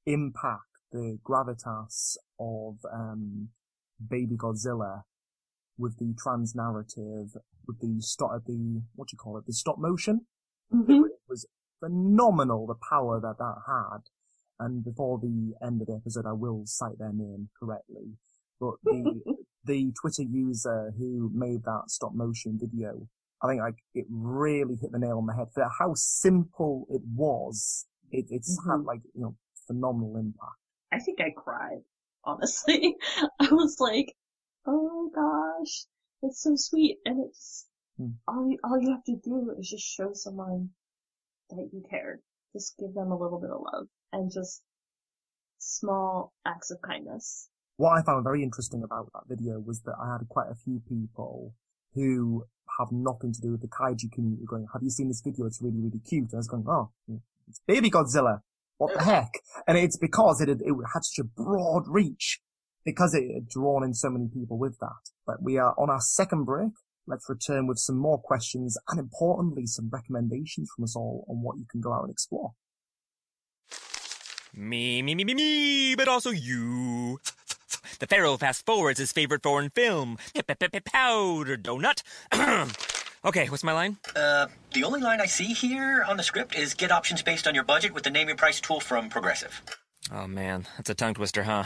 impact, the gravitas of um, Baby Godzilla with the trans narrative, with the stop, the what do you call it, the stop motion. Mm-hmm. It was phenomenal the power that that had. And before the end of the episode, I will cite their name correctly. But the <laughs> the Twitter user who made that stop motion video, I think like it really hit the nail on the head for how simple it was. It, it's had Mhm. like you know phenomenal impact. I think I cried, honestly. <laughs> I was like, oh gosh, it's so sweet. And it's, Hmm. all you, all you have to do is just show someone that you cared. Just give them a little bit of love and just small acts of kindness. What I found very interesting about that video was that I had quite a few people who have nothing to do with the kaiju community going, have you seen this video? It's really, really cute. And I was going, oh, it's baby Godzilla. What the <laughs> heck? And it's because it had, it had such a broad reach because it had drawn in so many people with that. But we are on our second break. Let's return with some more questions and importantly, some recommendations from us all on what you can go out and explore. Me, me, me, me, me, but also you. The Pharaoh fast forwards his favorite foreign film, Powder Donut. <clears throat> okay, what's my line? Uh, the only line I see here on the script is get options based on your budget with the name your price tool from Progressive. Oh man, that's a tongue twister, huh?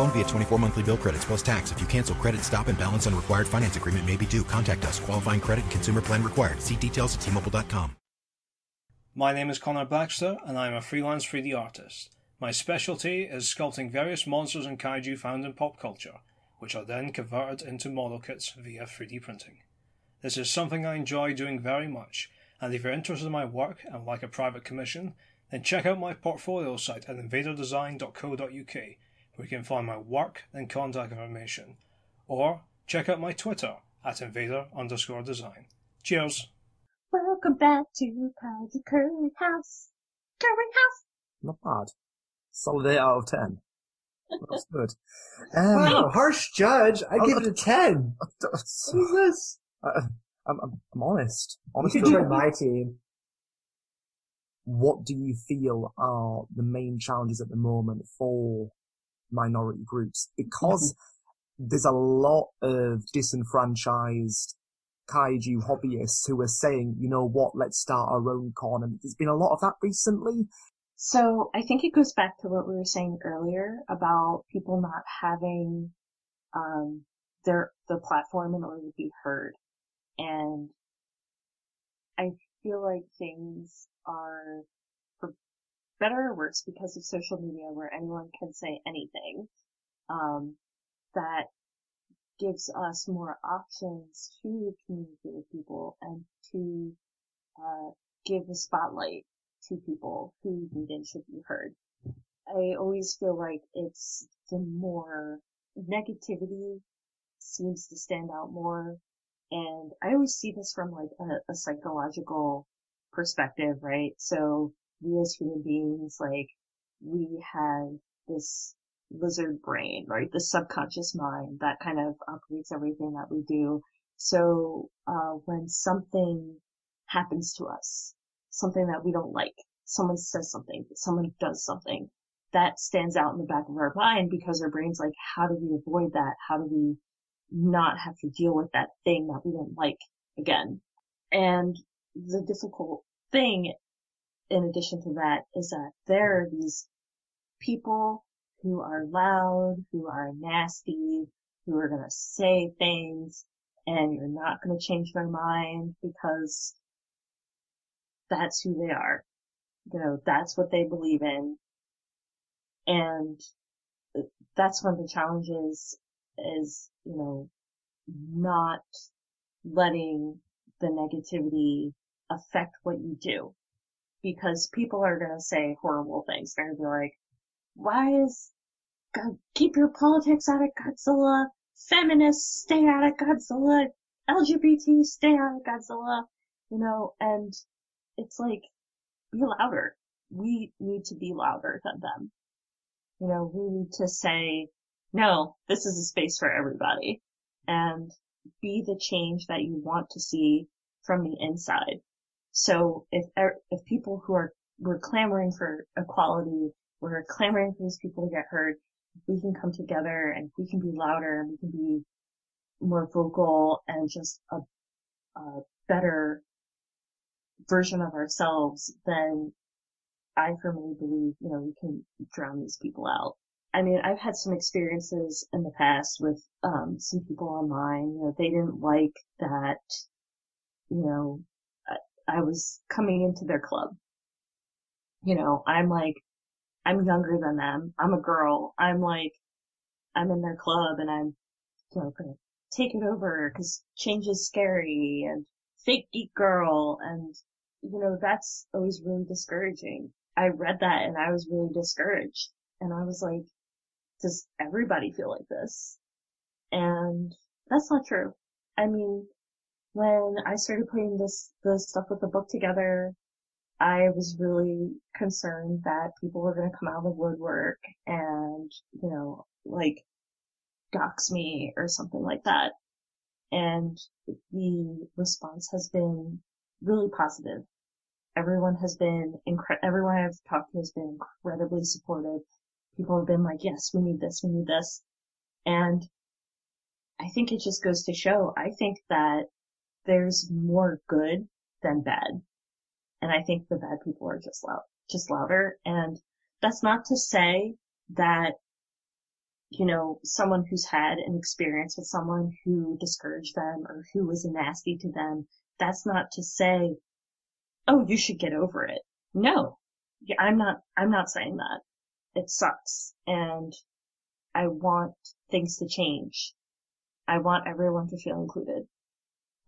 Phone via 24 monthly bill credits plus tax. If you cancel credit, stop and balance on required finance agreement may be due. Contact us. Qualifying credit and consumer plan required. See details at tmobile.com. My name is Connor Baxter, and I am a freelance 3D artist. My specialty is sculpting various monsters and kaiju found in pop culture, which are then converted into model kits via 3D printing. This is something I enjoy doing very much, and if you're interested in my work and like a private commission, then check out my portfolio site at invaderdesign.co.uk, where you can find my work and contact information, or check out my Twitter at invader underscore design. Cheers! Welcome back to Kaiju Curry House. Curry House. Not bad. Solid 8 out of 10. That's good. Wow, <laughs> Um, harsh judge. I give it a 10. <laughs> What is this? I, I'm, I'm, I'm honest. You should join my team. what do you feel are the main challenges at the moment for minority groups? Because mm-hmm. there's a lot of disenfranchised kaiju hobbyists who are saying, you know what, let's start our own con. And there's been a lot of that recently. So I think it goes back to what we were saying earlier about people not having um, their the platform in order to be heard. And I feel like things are better or worse because of social media where anyone can say anything. Um, that gives us more options to communicate with people and to uh, give a spotlight to people who need and should be heard. I always feel like it's the more negativity seems to stand out more. And I always see this from like a, a psychological perspective, right? So we as human beings, like, we have this lizard brain, right? The subconscious mind that kind of operates everything that we do. So, uh, when something happens to us, something that we don't like, someone says something, someone does something, that stands out in the back of our mind because our brain's like, how do we avoid that? How do we not have to deal with that thing that we didn't like again? And the difficult thing in addition to that is that there are these people who are loud, who are nasty, who are going to say things, and you're not going to change their mind because that's who they are. You know, that's what they believe in. And that's one of the challenges is, you know, not letting the negativity affect what you do. Because people are going to say horrible things. They're going to be like, why is God, keep your politics out of Godzilla, feminists stay out of Godzilla, LGBT stay out of Godzilla, you know, and it's like, be louder. We need to be louder than them. You know, we need to say, no, this is a space for everybody and be the change that you want to see from the inside. So if, er, if people who are, were clamoring for equality we're clamoring for these people to get heard. We can come together and we can be louder and we can be more vocal and just a, a better version of ourselves, then I firmly believe, you know, we can drown these people out. I mean, I've had some experiences in the past with um, some people online. You know, they didn't like that. You know, I, was coming into their club. You know, I'm like I'm younger than them. I'm a girl. I'm like, I'm in their club and I'm, you know, gonna take it over because change is scary and fake geek girl and, you know, that's always really discouraging. I read that and I was really discouraged and I was like, does everybody feel like this? And that's not true. I mean, when I started putting this, the stuff with the book together, I was really concerned that people were going to come out of the woodwork and, you know, like dox me or something like that. And the response has been really positive. Everyone has been incre- everyone I've talked to has been incredibly supportive. People have been like, yes, we need this, we need this. And I think it just goes to show, I think that there's more good than bad and I think the bad people are just loud, just louder. And that's not to say that, you know, someone who's had an experience with someone who discouraged them or who was nasty to them, that's not to say, oh, you should get over it. No, I'm not, I'm not saying that. It sucks. And I want things to change. I want everyone to feel included.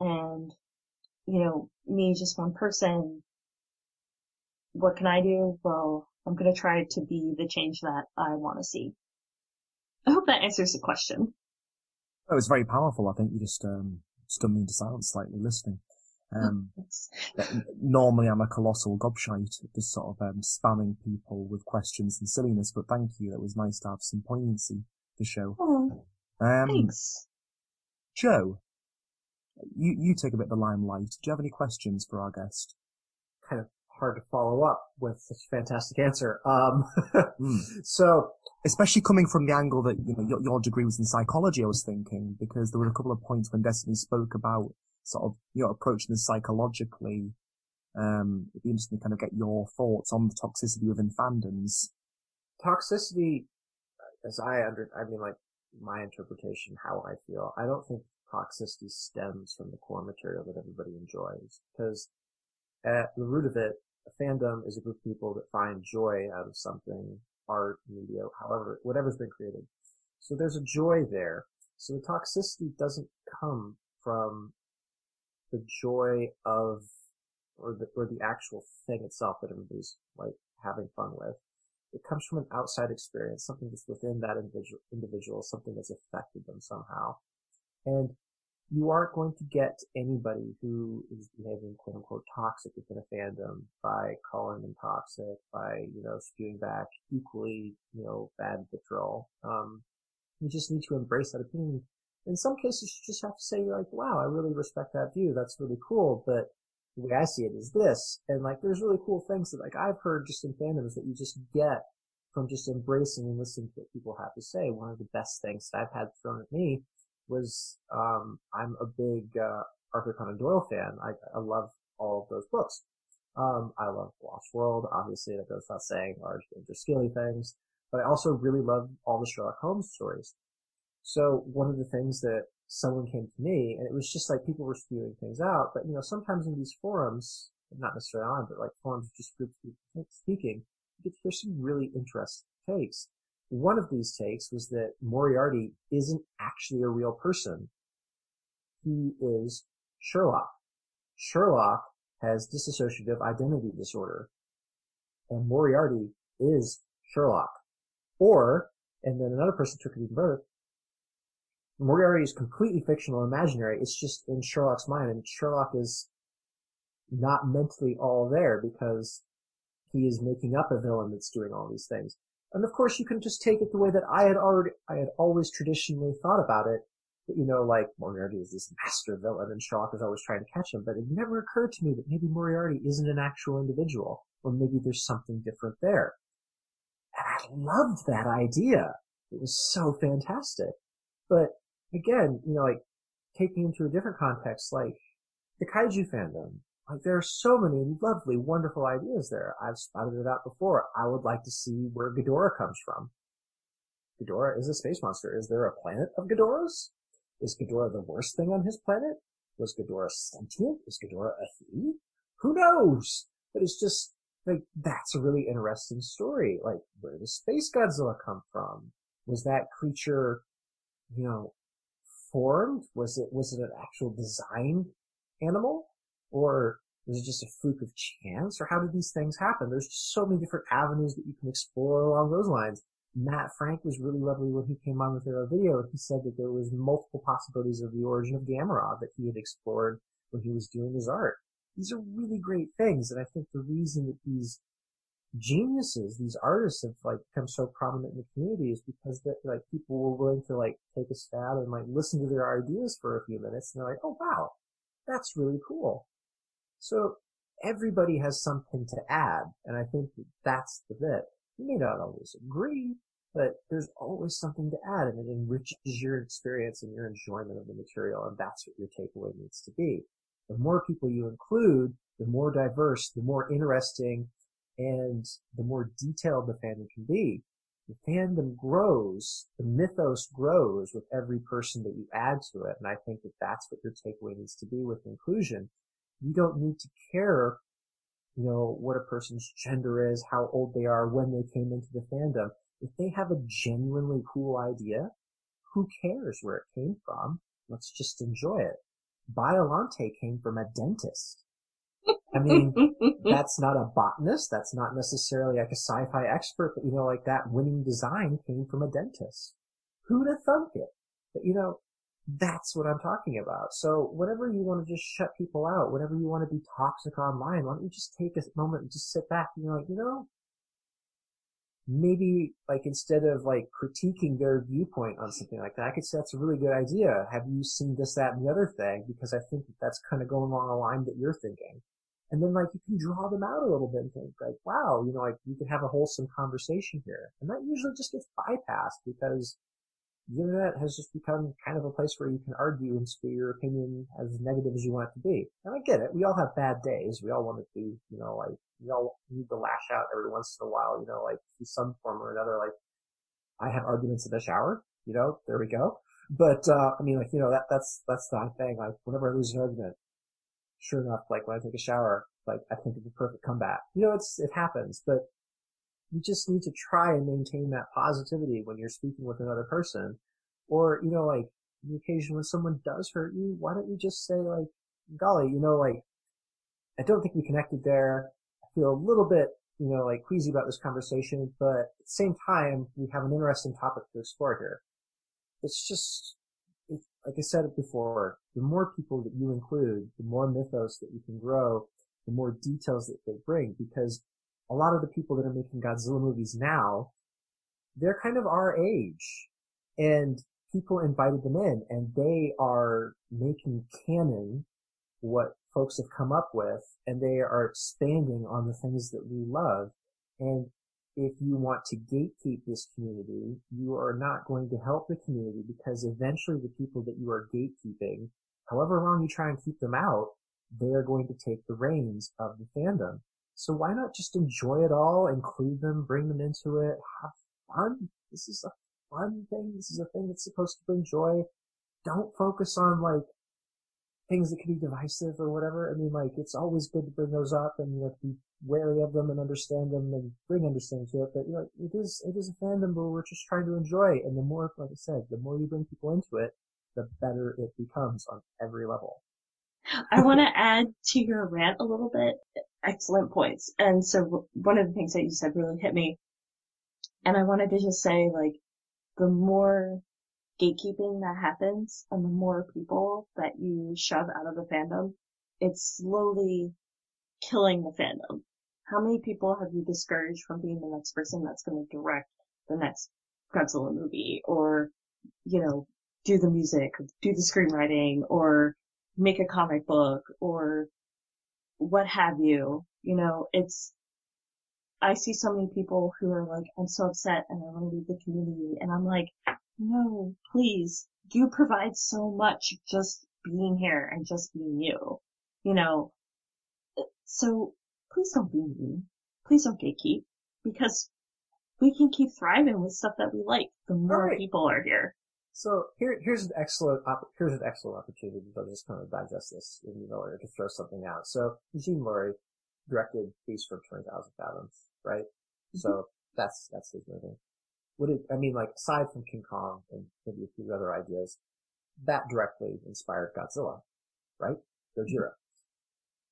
And, you know, me, just one person, what can I do? Well, I'm going to try to be the change that I want to see. I hope that answers the question. Oh, was very powerful. I think you just um, stunned me into silence slightly listening. Um, normally I'm a colossal gobshite, just sort of um, spamming people with questions and silliness, but thank you. It was nice to have some poignancy to show. Oh, um, thanks. Joe, you, you take a bit of the limelight. Do you have any questions for our guest? Kind of hard to follow up with such a fantastic answer. Um, <laughs> Mm. so especially coming from the angle that you know your, your degree was in psychology, I was thinking because there were a couple of points when Destiny spoke about sort of you know approaching this psychologically. Um, it'd be interesting to kind of get your thoughts on the toxicity within fandoms. toxicity, as I under, I mean, like my interpretation, how I feel. I don't think toxicity stems from the core material that everybody enjoys, because at the root of it, a fandom is a group of people that find joy out of something, art, media, however, whatever's been created. So there's a joy there. So the toxicity doesn't come from the joy of, or the, or the actual thing itself that everybody's like having fun with. It comes from an outside experience, something that's within that individual, individual, something that's affected them somehow. And you aren't going to get anybody who is behaving quote unquote toxic within a fandom by calling them toxic, by, you know, spewing back equally, you know, bad vitriol. Um, you just need to embrace that opinion. In some cases, you just have to say, like, wow, I really respect that view. That's really cool. But the way I see it is this. And like, there's really cool things that like I've heard just in fandoms that you just get from just embracing and listening to what people have to say. One of the best things that I've had thrown at me was, um, I'm a big, uh, Arthur Conan Doyle fan. I, I love all of those books. Um, I love Lost World. Obviously, that goes without saying, large, dangerous, scaly things. But I also really love all the Sherlock Holmes stories. So one of the things that someone came to me, and it was just like people were spewing things out, but you know, sometimes in these forums, not necessarily on, but like forums, just groups speaking, you get to hear some really interesting takes. One of these takes was that Moriarty isn't actually a real person. He is Sherlock. Sherlock has dissociative identity disorder. And Moriarty is Sherlock. Or, and then another person took it even further, Moriarty is completely fictional imaginary. It's just in Sherlock's mind, and Sherlock is not mentally all there because he is making up a villain that's doing all these things. And of course, you can just take it the way that I had already, I had always traditionally thought about it. That, you know, like Moriarty is this master villain, and Sherlock is always trying to catch him. But it never occurred to me that maybe Moriarty isn't an actual individual, or maybe there's something different there. And I loved that idea. It was so fantastic. But again, you know, like taking into a different context, like the kaiju fandom, like there are so many lovely, wonderful ideas there. I've spotted it out before. I would like to see where Ghidorah comes from. Ghidorah is a space monster. Is there a planet of Ghidorahs? Is Ghidorah the worst thing on his planet? Was Ghidorah sentient? Is Ghidorah a he? Who knows? But it's just like that's a really interesting story. Like where does Space Godzilla come from? Was that creature, you know, formed? Was it was it an actual design animal? Or was it just a fluke of chance? Or how did these things happen? There's just so many different avenues that you can explore along those lines. Matt Frank was really lovely when he came on with our video. He said that there was multiple possibilities of the origin of Gamera that he had explored when he was doing his art. These are really great things, and I think the reason that these geniuses, these artists have like become so prominent in the community is because that like people were willing to like take a stab and like listen to their ideas for a few minutes and they're like, oh wow, that's really cool. So everybody has something to add, and I think that that's the bit. You may not always agree, but there's always something to add and it enriches your experience and your enjoyment of the material and that's what your takeaway needs to be. The more people you include, the more diverse, the more interesting, and the more detailed the fandom can be. The fandom grows, the mythos grows with every person that you add to it, and I think that that's what your takeaway needs to be with inclusion. You don't need to care, you know, what a person's gender is, how old they are, when they came into the fandom. If they have a genuinely cool idea, who cares where it came from? Let's just enjoy it. Biolante came from a dentist. I mean, <laughs> that's not a botanist. That's not necessarily like a sci-fi expert, but you know, like that winning design came from a dentist. Who'd have thunk it? But you know, that's what I'm talking about. So whenever you want to just shut people out, whenever you want to be toxic online, why don't you just take a moment and just sit back and you're like, you know, maybe like instead of like critiquing their viewpoint on something like that, I could say that's a really good idea. Have you seen this, that, and the other thing? Because I think that that's kind of going along a line that you're thinking. And then like you can draw them out a little bit and think like, wow, you know, like you could have a wholesome conversation here. And that usually just gets bypassed because the internet has just become kind of a place where you can argue and spew your opinion as negative as you want it to be. And I get it. We all have bad days. We all want to be, you know, like, we all need to lash out every once in a while, you know, like to some form or another. Like, I have arguments in the shower, you know, there we go. But, uh, I mean, like, you know, that, that's, that's the thing. Like, whenever I lose an argument, sure enough, like when I take a shower, like I think of the perfect comeback. You know, it's, it happens, but you just need to try and maintain that positivity when you're speaking with another person. Or, you know, like the occasion when someone does hurt you, why don't you just say like, golly, you know, like, I don't think we connected there. I feel a little bit, you know, like queasy about this conversation, but at the same time, we have an interesting topic to explore here. It's just, it, like I said before, the more people that you include, the more mythos that you can grow, the more details that they bring, because a lot of the people that are making Godzilla movies now, they're kind of our age. And people invited them in and they are making canon what folks have come up with and they are expanding on the things that we love. And if you want to gatekeep this community, you are not going to help the community because eventually the people that you are gatekeeping, however long you try and keep them out, they are going to take the reins of the fandom. So why not just enjoy it all, include them, bring them into it, have fun? This is a fun thing. This is a thing that's supposed to bring joy. Don't focus on like things that can be divisive or whatever. I mean, like it's always good to bring those up and you know be wary of them and understand them and bring understanding to it. But you know, it is it is a fandom where we're just trying to enjoy. And the more, like I said, the more you bring people into it, the better it becomes on every level. I want to add to your rant a little bit. Excellent points. And so one of the things that you said really hit me. And I wanted to just say, like, the more gatekeeping that happens and the more people that you shove out of the fandom, it's slowly killing the fandom. How many people have you discouraged from being the next person that's going to direct the next Godzilla movie or, you know, do the music, do the screenwriting or make a comic book or what have you. You know, it's, I see so many people who are like, I'm so upset and I want to leave the community. And I'm like, no, please, you provide so much just being here and just being you. You know, so please don't be mean. Please don't gatekeep because we can keep thriving with stuff that we like the more right. people are here. So here, here's an excellent, op- here's an excellent opportunity to just kind of digest this in the order to throw something out. So Eugene Lourié directed Beast from 20,000 Fathoms, right? Mm-hmm. So that's, that's his movie. Would it, I mean, like, aside from King Kong and maybe a few other ideas, that directly inspired Godzilla, right? Gojira.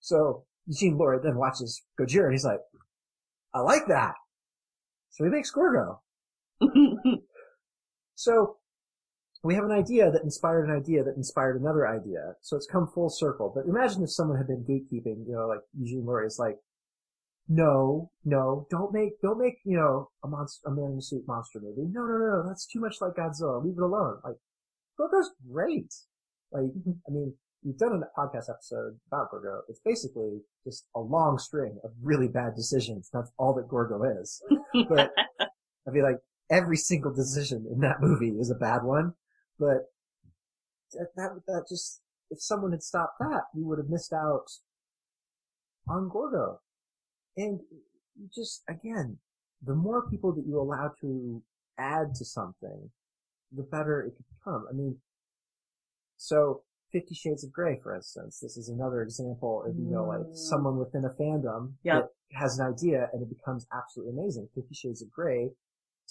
So Eugene Lourié then watches Gojira and he's like, I like that. So he makes Gorgo. <laughs> so we have an idea that inspired an idea that inspired another idea. So it's come full circle. But imagine if someone had been gatekeeping, you know, like Eugene Lourié is like, no, no, don't make, don't make, you know, a monster, a man in a suit monster movie. No, no, no, that's too much like Godzilla. Leave it alone. Like, Gorgo's great. Like, I mean, we've done a podcast episode about Gorgo. It's basically just a long string of really bad decisions. That's all that Gorgo is. <laughs> but I feel like every single decision in that movie is a bad one. But that, that, that just, if someone had stopped that, we would have missed out on Gorgo. And just, again, the more people that you allow to add to something, the better it could become. I mean, so Fifty Shades of Grey, for instance, this is another example of, you know, like Mm. someone within a fandom has an idea and it becomes absolutely amazing. Fifty Shades of Grey,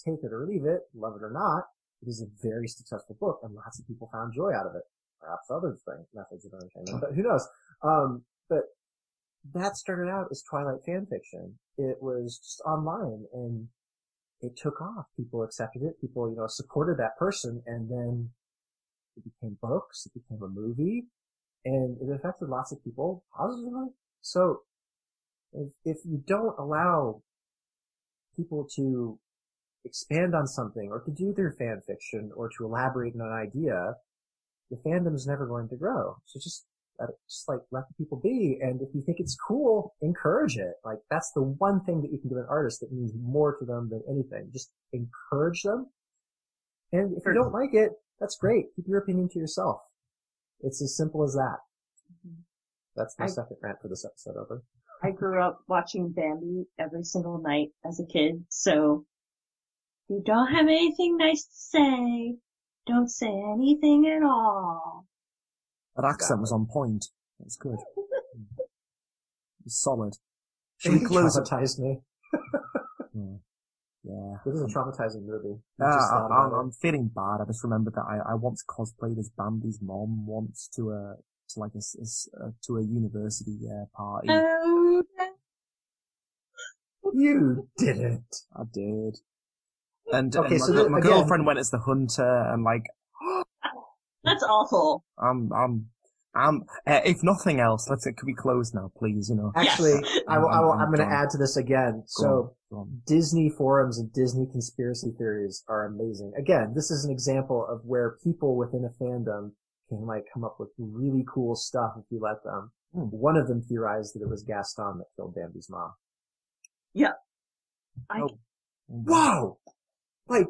take it or leave it, love it or not, it is a very successful book and lots of people found joy out of it. Perhaps other things, methods of entertainment, but who knows? Um, but that started out as Twilight fan fiction. It was just online and it took off. People accepted it. People, you know, supported that person and then it became books. It became a movie and it affected lots of people positively. So if, if you don't allow people to expand on something or to do their fan fiction or to elaborate on an idea, the fandom is never going to grow. So just Let it, just like let the people be. And if you think it's cool, encourage it. Like that's the one thing that you can do an artist that means more to them than anything. Just encourage them. And if you don't like it, that's great. Keep your opinion to yourself. It's as simple as that. Mm-hmm. That's my I- second rant for this episode over. I grew up watching Bambi every single night as a kid, so you don't have anything nice to say, don't say anything at all. That accent was on point. That's good. <laughs> It solid. Should we It close it? traumatized me. <laughs> Hmm. Yeah. This is a traumatizing movie. You Ah, I, I'm. I'm feeling bad. I just remembered that I, I once cosplayed as Bambi's mom once to a to like a, s- a s- uh, to a university uh, party. Oh, You did it. I did. And, Okay, and my, so girl- the- my again- girlfriend went as the hunter, and like <gasps> that's awful. I'm I'm I'm. Uh, if nothing else, let's It could we close now, please? You know. Actually, I will, I will, I'm- I'm I'm going to done. add to this again. Go So, on, on. Disney forums and Disney conspiracy theories are amazing. Again, this is an example of where people within a fandom can like come up with really cool stuff if you let them. Hmm. One of them theorized that it was Gaston that killed Bambi's mom. Yeah. I, Oh. Whoa! Like,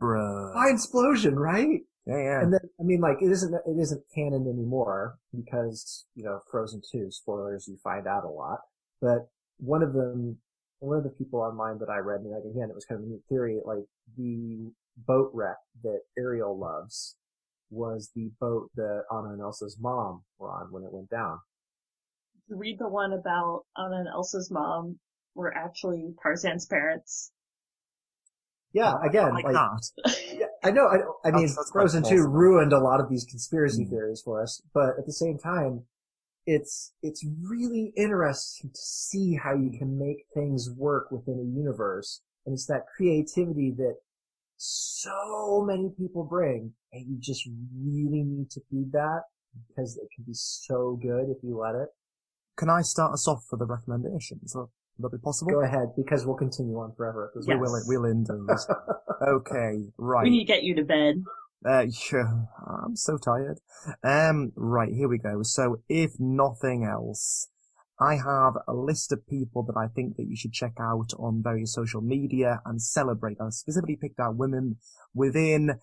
Bruh. mind explosion, right? Yeah, yeah. And then, I mean, like, it isn't, it isn't canon anymore because, you know, Frozen 2, spoilers, you find out a lot. But one of them, one of the people online that I read, and like, again, it was kind of a neat theory, like, the boat wreck that Ariel loves was the boat that Anna and Elsa's mom were on when it went down. read the one about Anna and Elsa's mom were actually Tarzan's parents. Yeah, again, like, like. Yeah, I know. I, I mean, That's- that's Frozen Two plausible. ruined a lot of these conspiracy Mm. theories for us, but at the same time, it's it's really interesting to see how you can make things work within a universe, and it's that creativity that so many people bring, and you just really need to feed that because it can be so good if you let it. Can I start us off for the recommendations? Would that be possible? Go ahead, because we'll continue on forever. at this We rate. will. We'll end those. <laughs> okay, right. We need to get you to bed. Uh, yeah, I'm so tired. Um, right, here we go. So, if nothing else, I have a list of people that I think that you should check out on various social media and celebrate. I specifically picked out women within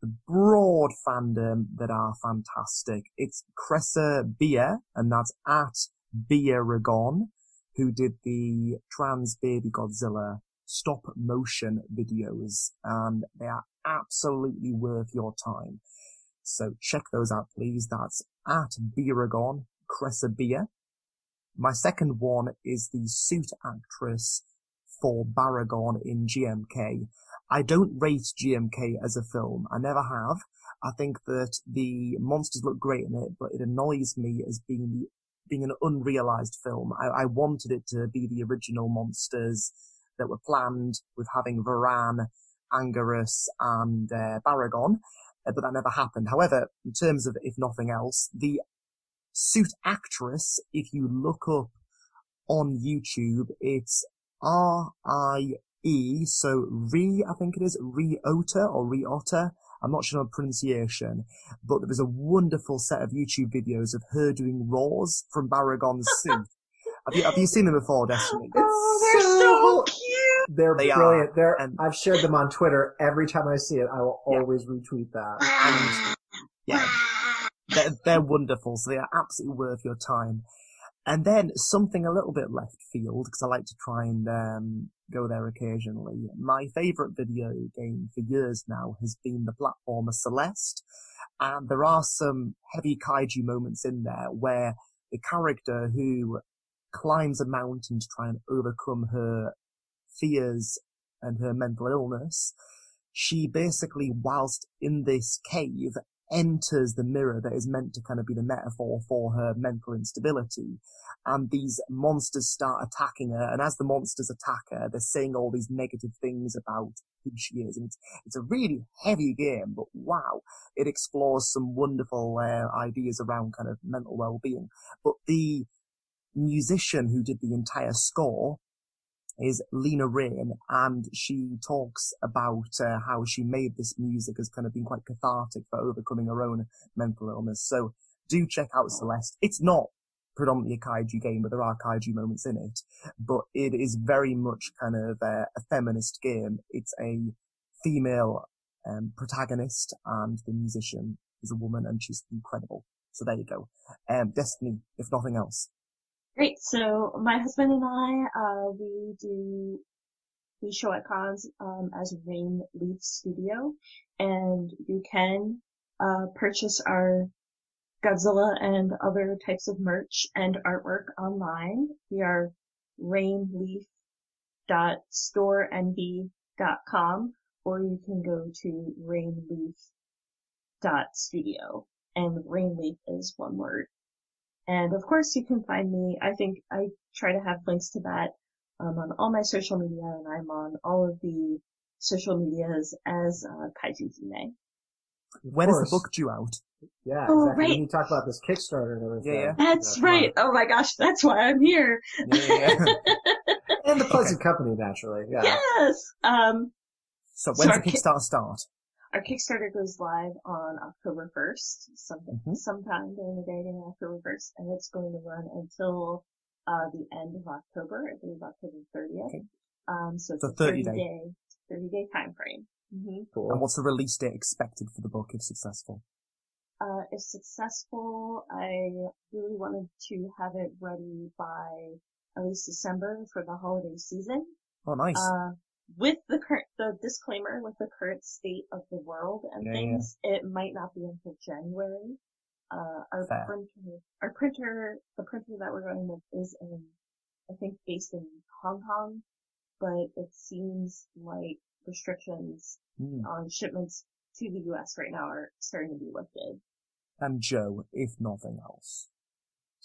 the broad fandom that are fantastic. It's Cressa Beer, and that's at Beeragon, who did the trans baby Godzilla stop motion videos, and they are absolutely worth your time. So check those out, please. That's at Beeragon, Cressa Beer. My second one is the suit actress for Baragon in GMK. I don't rate GMK as a film. I never have. I think that the monsters look great in it, but it annoys me as being the, being an unrealized film. I, I wanted it to be the original monsters that were planned with having Varan, Anguirus, and uh, Baragon, uh, but that never happened. However, in terms of if nothing else, the suit actress, if you look up on YouTube, it's R-I-E, so Re, I think it is, Re-Ota or Re-Otta. I'm not sure on pronunciation, but there was a wonderful set of YouTube videos of her doing roars from Baragon's suit. <laughs> Have you, have you seen them before, Destiny? Oh, they're so cute. They're They are, brilliant. They're, and- I've shared them on Twitter. Every time I see it, I will Yeah. always retweet that. And <laughs> yeah, they're, they're wonderful, so they are absolutely worth your time. And then something a little bit left field, because I like to try and um, go there occasionally. My favourite video game for years now has been the platformer Celeste, and there are some heavy kaiju moments in there where the character who climbs a mountain to try and overcome her fears and her mental illness, she basically, whilst in this cave, enters the mirror that is meant to kind of be the metaphor for her mental instability. And these monsters start attacking her. And as the monsters attack her, they're saying all these negative things about who she is. And it's, it's a really heavy game, but wow, it explores some wonderful uh, ideas around kind of mental well-being. But the musician who did the entire score is Lena Raine, and she talks about uh, how she made this music as kind of being quite cathartic for overcoming her own mental illness. So do check out Celeste. It's not predominantly a kaiju game, but there are kaiju moments in it. But it is very much kind of a, a feminist game. It's a female um, protagonist, and the musician is a woman, and she's incredible. So there you go. Um, Destiny, if nothing else. Great. So my husband and I, uh, we do we show at cons um, as Rain Leaf Studio, and you can uh, purchase our Godzilla and other types of merch and artwork online. We are rainleaf.storenvy.com, or you can go to rainleaf.studio, and Rainleaf is one word. And of course, you can find me. I think I try to have links to that um, on all my social media, and I'm on all of the social medias as uh, Kaiju Hime. When is the book due out? Yeah, Oh, exactly. right. You talk about this Kickstarter and everything. Yeah, yeah. That's Yeah, right. Oh my gosh, that's why I'm here. <laughs> And the Pleasant Company, naturally. Yeah. Yes. Um, So So when's our the ki- Kickstarter start? Our Kickstarter goes live on October 1st, something, Mhm. sometime during the day during October 1st, and it's going to run until uh, the end of October, I believe October 30th. Okay. Um, so it's So a 30 30 day. day, 30 day time frame. hmm And what's the release date expected for the book if successful? Uh, if successful, I really wanted to have it ready by at least December for the holiday season. Oh, nice. Uh, with the current, the disclaimer with the current state of the world and Yeah, yeah. things, it might not be until January. Uh, our Fair. printer, our printer, the printer that we're going with is in, I think based in Hong Kong, but it seems like restrictions Hmm. on shipments to the US right now are starting to be lifted. And Joe, if nothing else.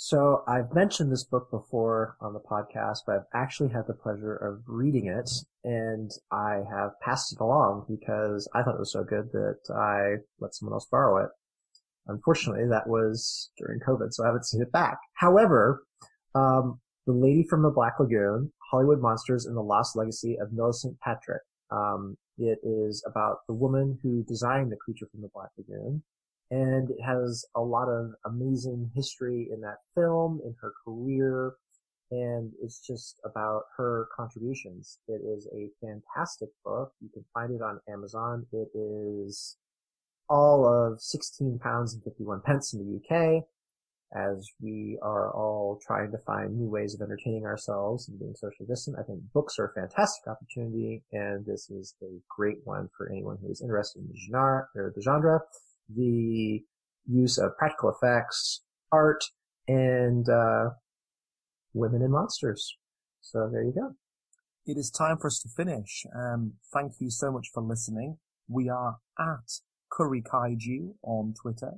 So I've mentioned this book before on the podcast, but I've actually had the pleasure of reading it and I have passed it along because I thought it was so good that I let someone else borrow it. Unfortunately, that was during COVID, so I haven't seen it back. However, um, The Lady from the Black Lagoon, Hollywood Monsters and the Lost Legacy of Millicent Patrick. Um, it is about the woman who designed the creature from the Black Lagoon and it has a lot of amazing history in that film, in her career, and it's just about her contributions. It is a fantastic book. You can find it on Amazon. It is all of 16 pounds and 51 pence in the UK, as we are all trying to find new ways of entertaining ourselves and being socially distant. I think books are a fantastic opportunity, and this is a great one for anyone who is interested in the genre, or the genre the use of practical effects, art, and uh, women and monsters. So there you go. It is time for us to finish. Um, thank you so much for listening. We are at Curry Kaiju on Twitter,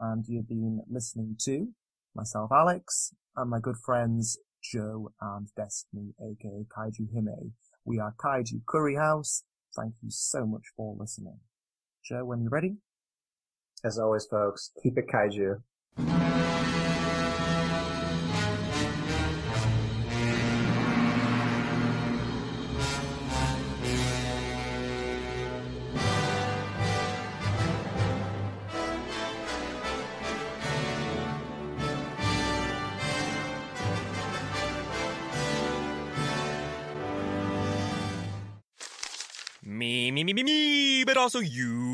and you've been listening to myself, Alex, and my good friends Joe and Destiny, aka Kaiju Hime. We are Kaiju Curry House. Thank you so much for listening. Joe, when you're ready. As always, folks, keep it kaiju. Me, me, me, me, me, but also you.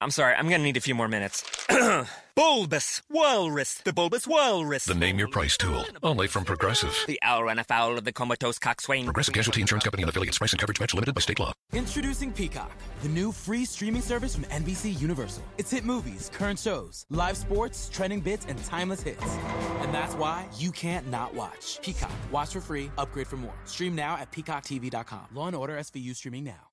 I'm sorry, I'm gonna need a few more minutes. <clears throat> bulbous Walrus, the Bulbous Walrus. The Name Your Price tool, only from Progressive. The owl ran afoul of the comatose coxswain. Progressive Casualty Insurance Company and affiliates. Price and coverage match limited by state law. Introducing Peacock, the new free streaming service from NBC Universal. It's hit movies, current shows, live sports, trending bits, and timeless hits. And that's why you can't not watch. Peacock. Watch for free, upgrade for more. Stream now at peacocktv.com. Law and Order SVU streaming now.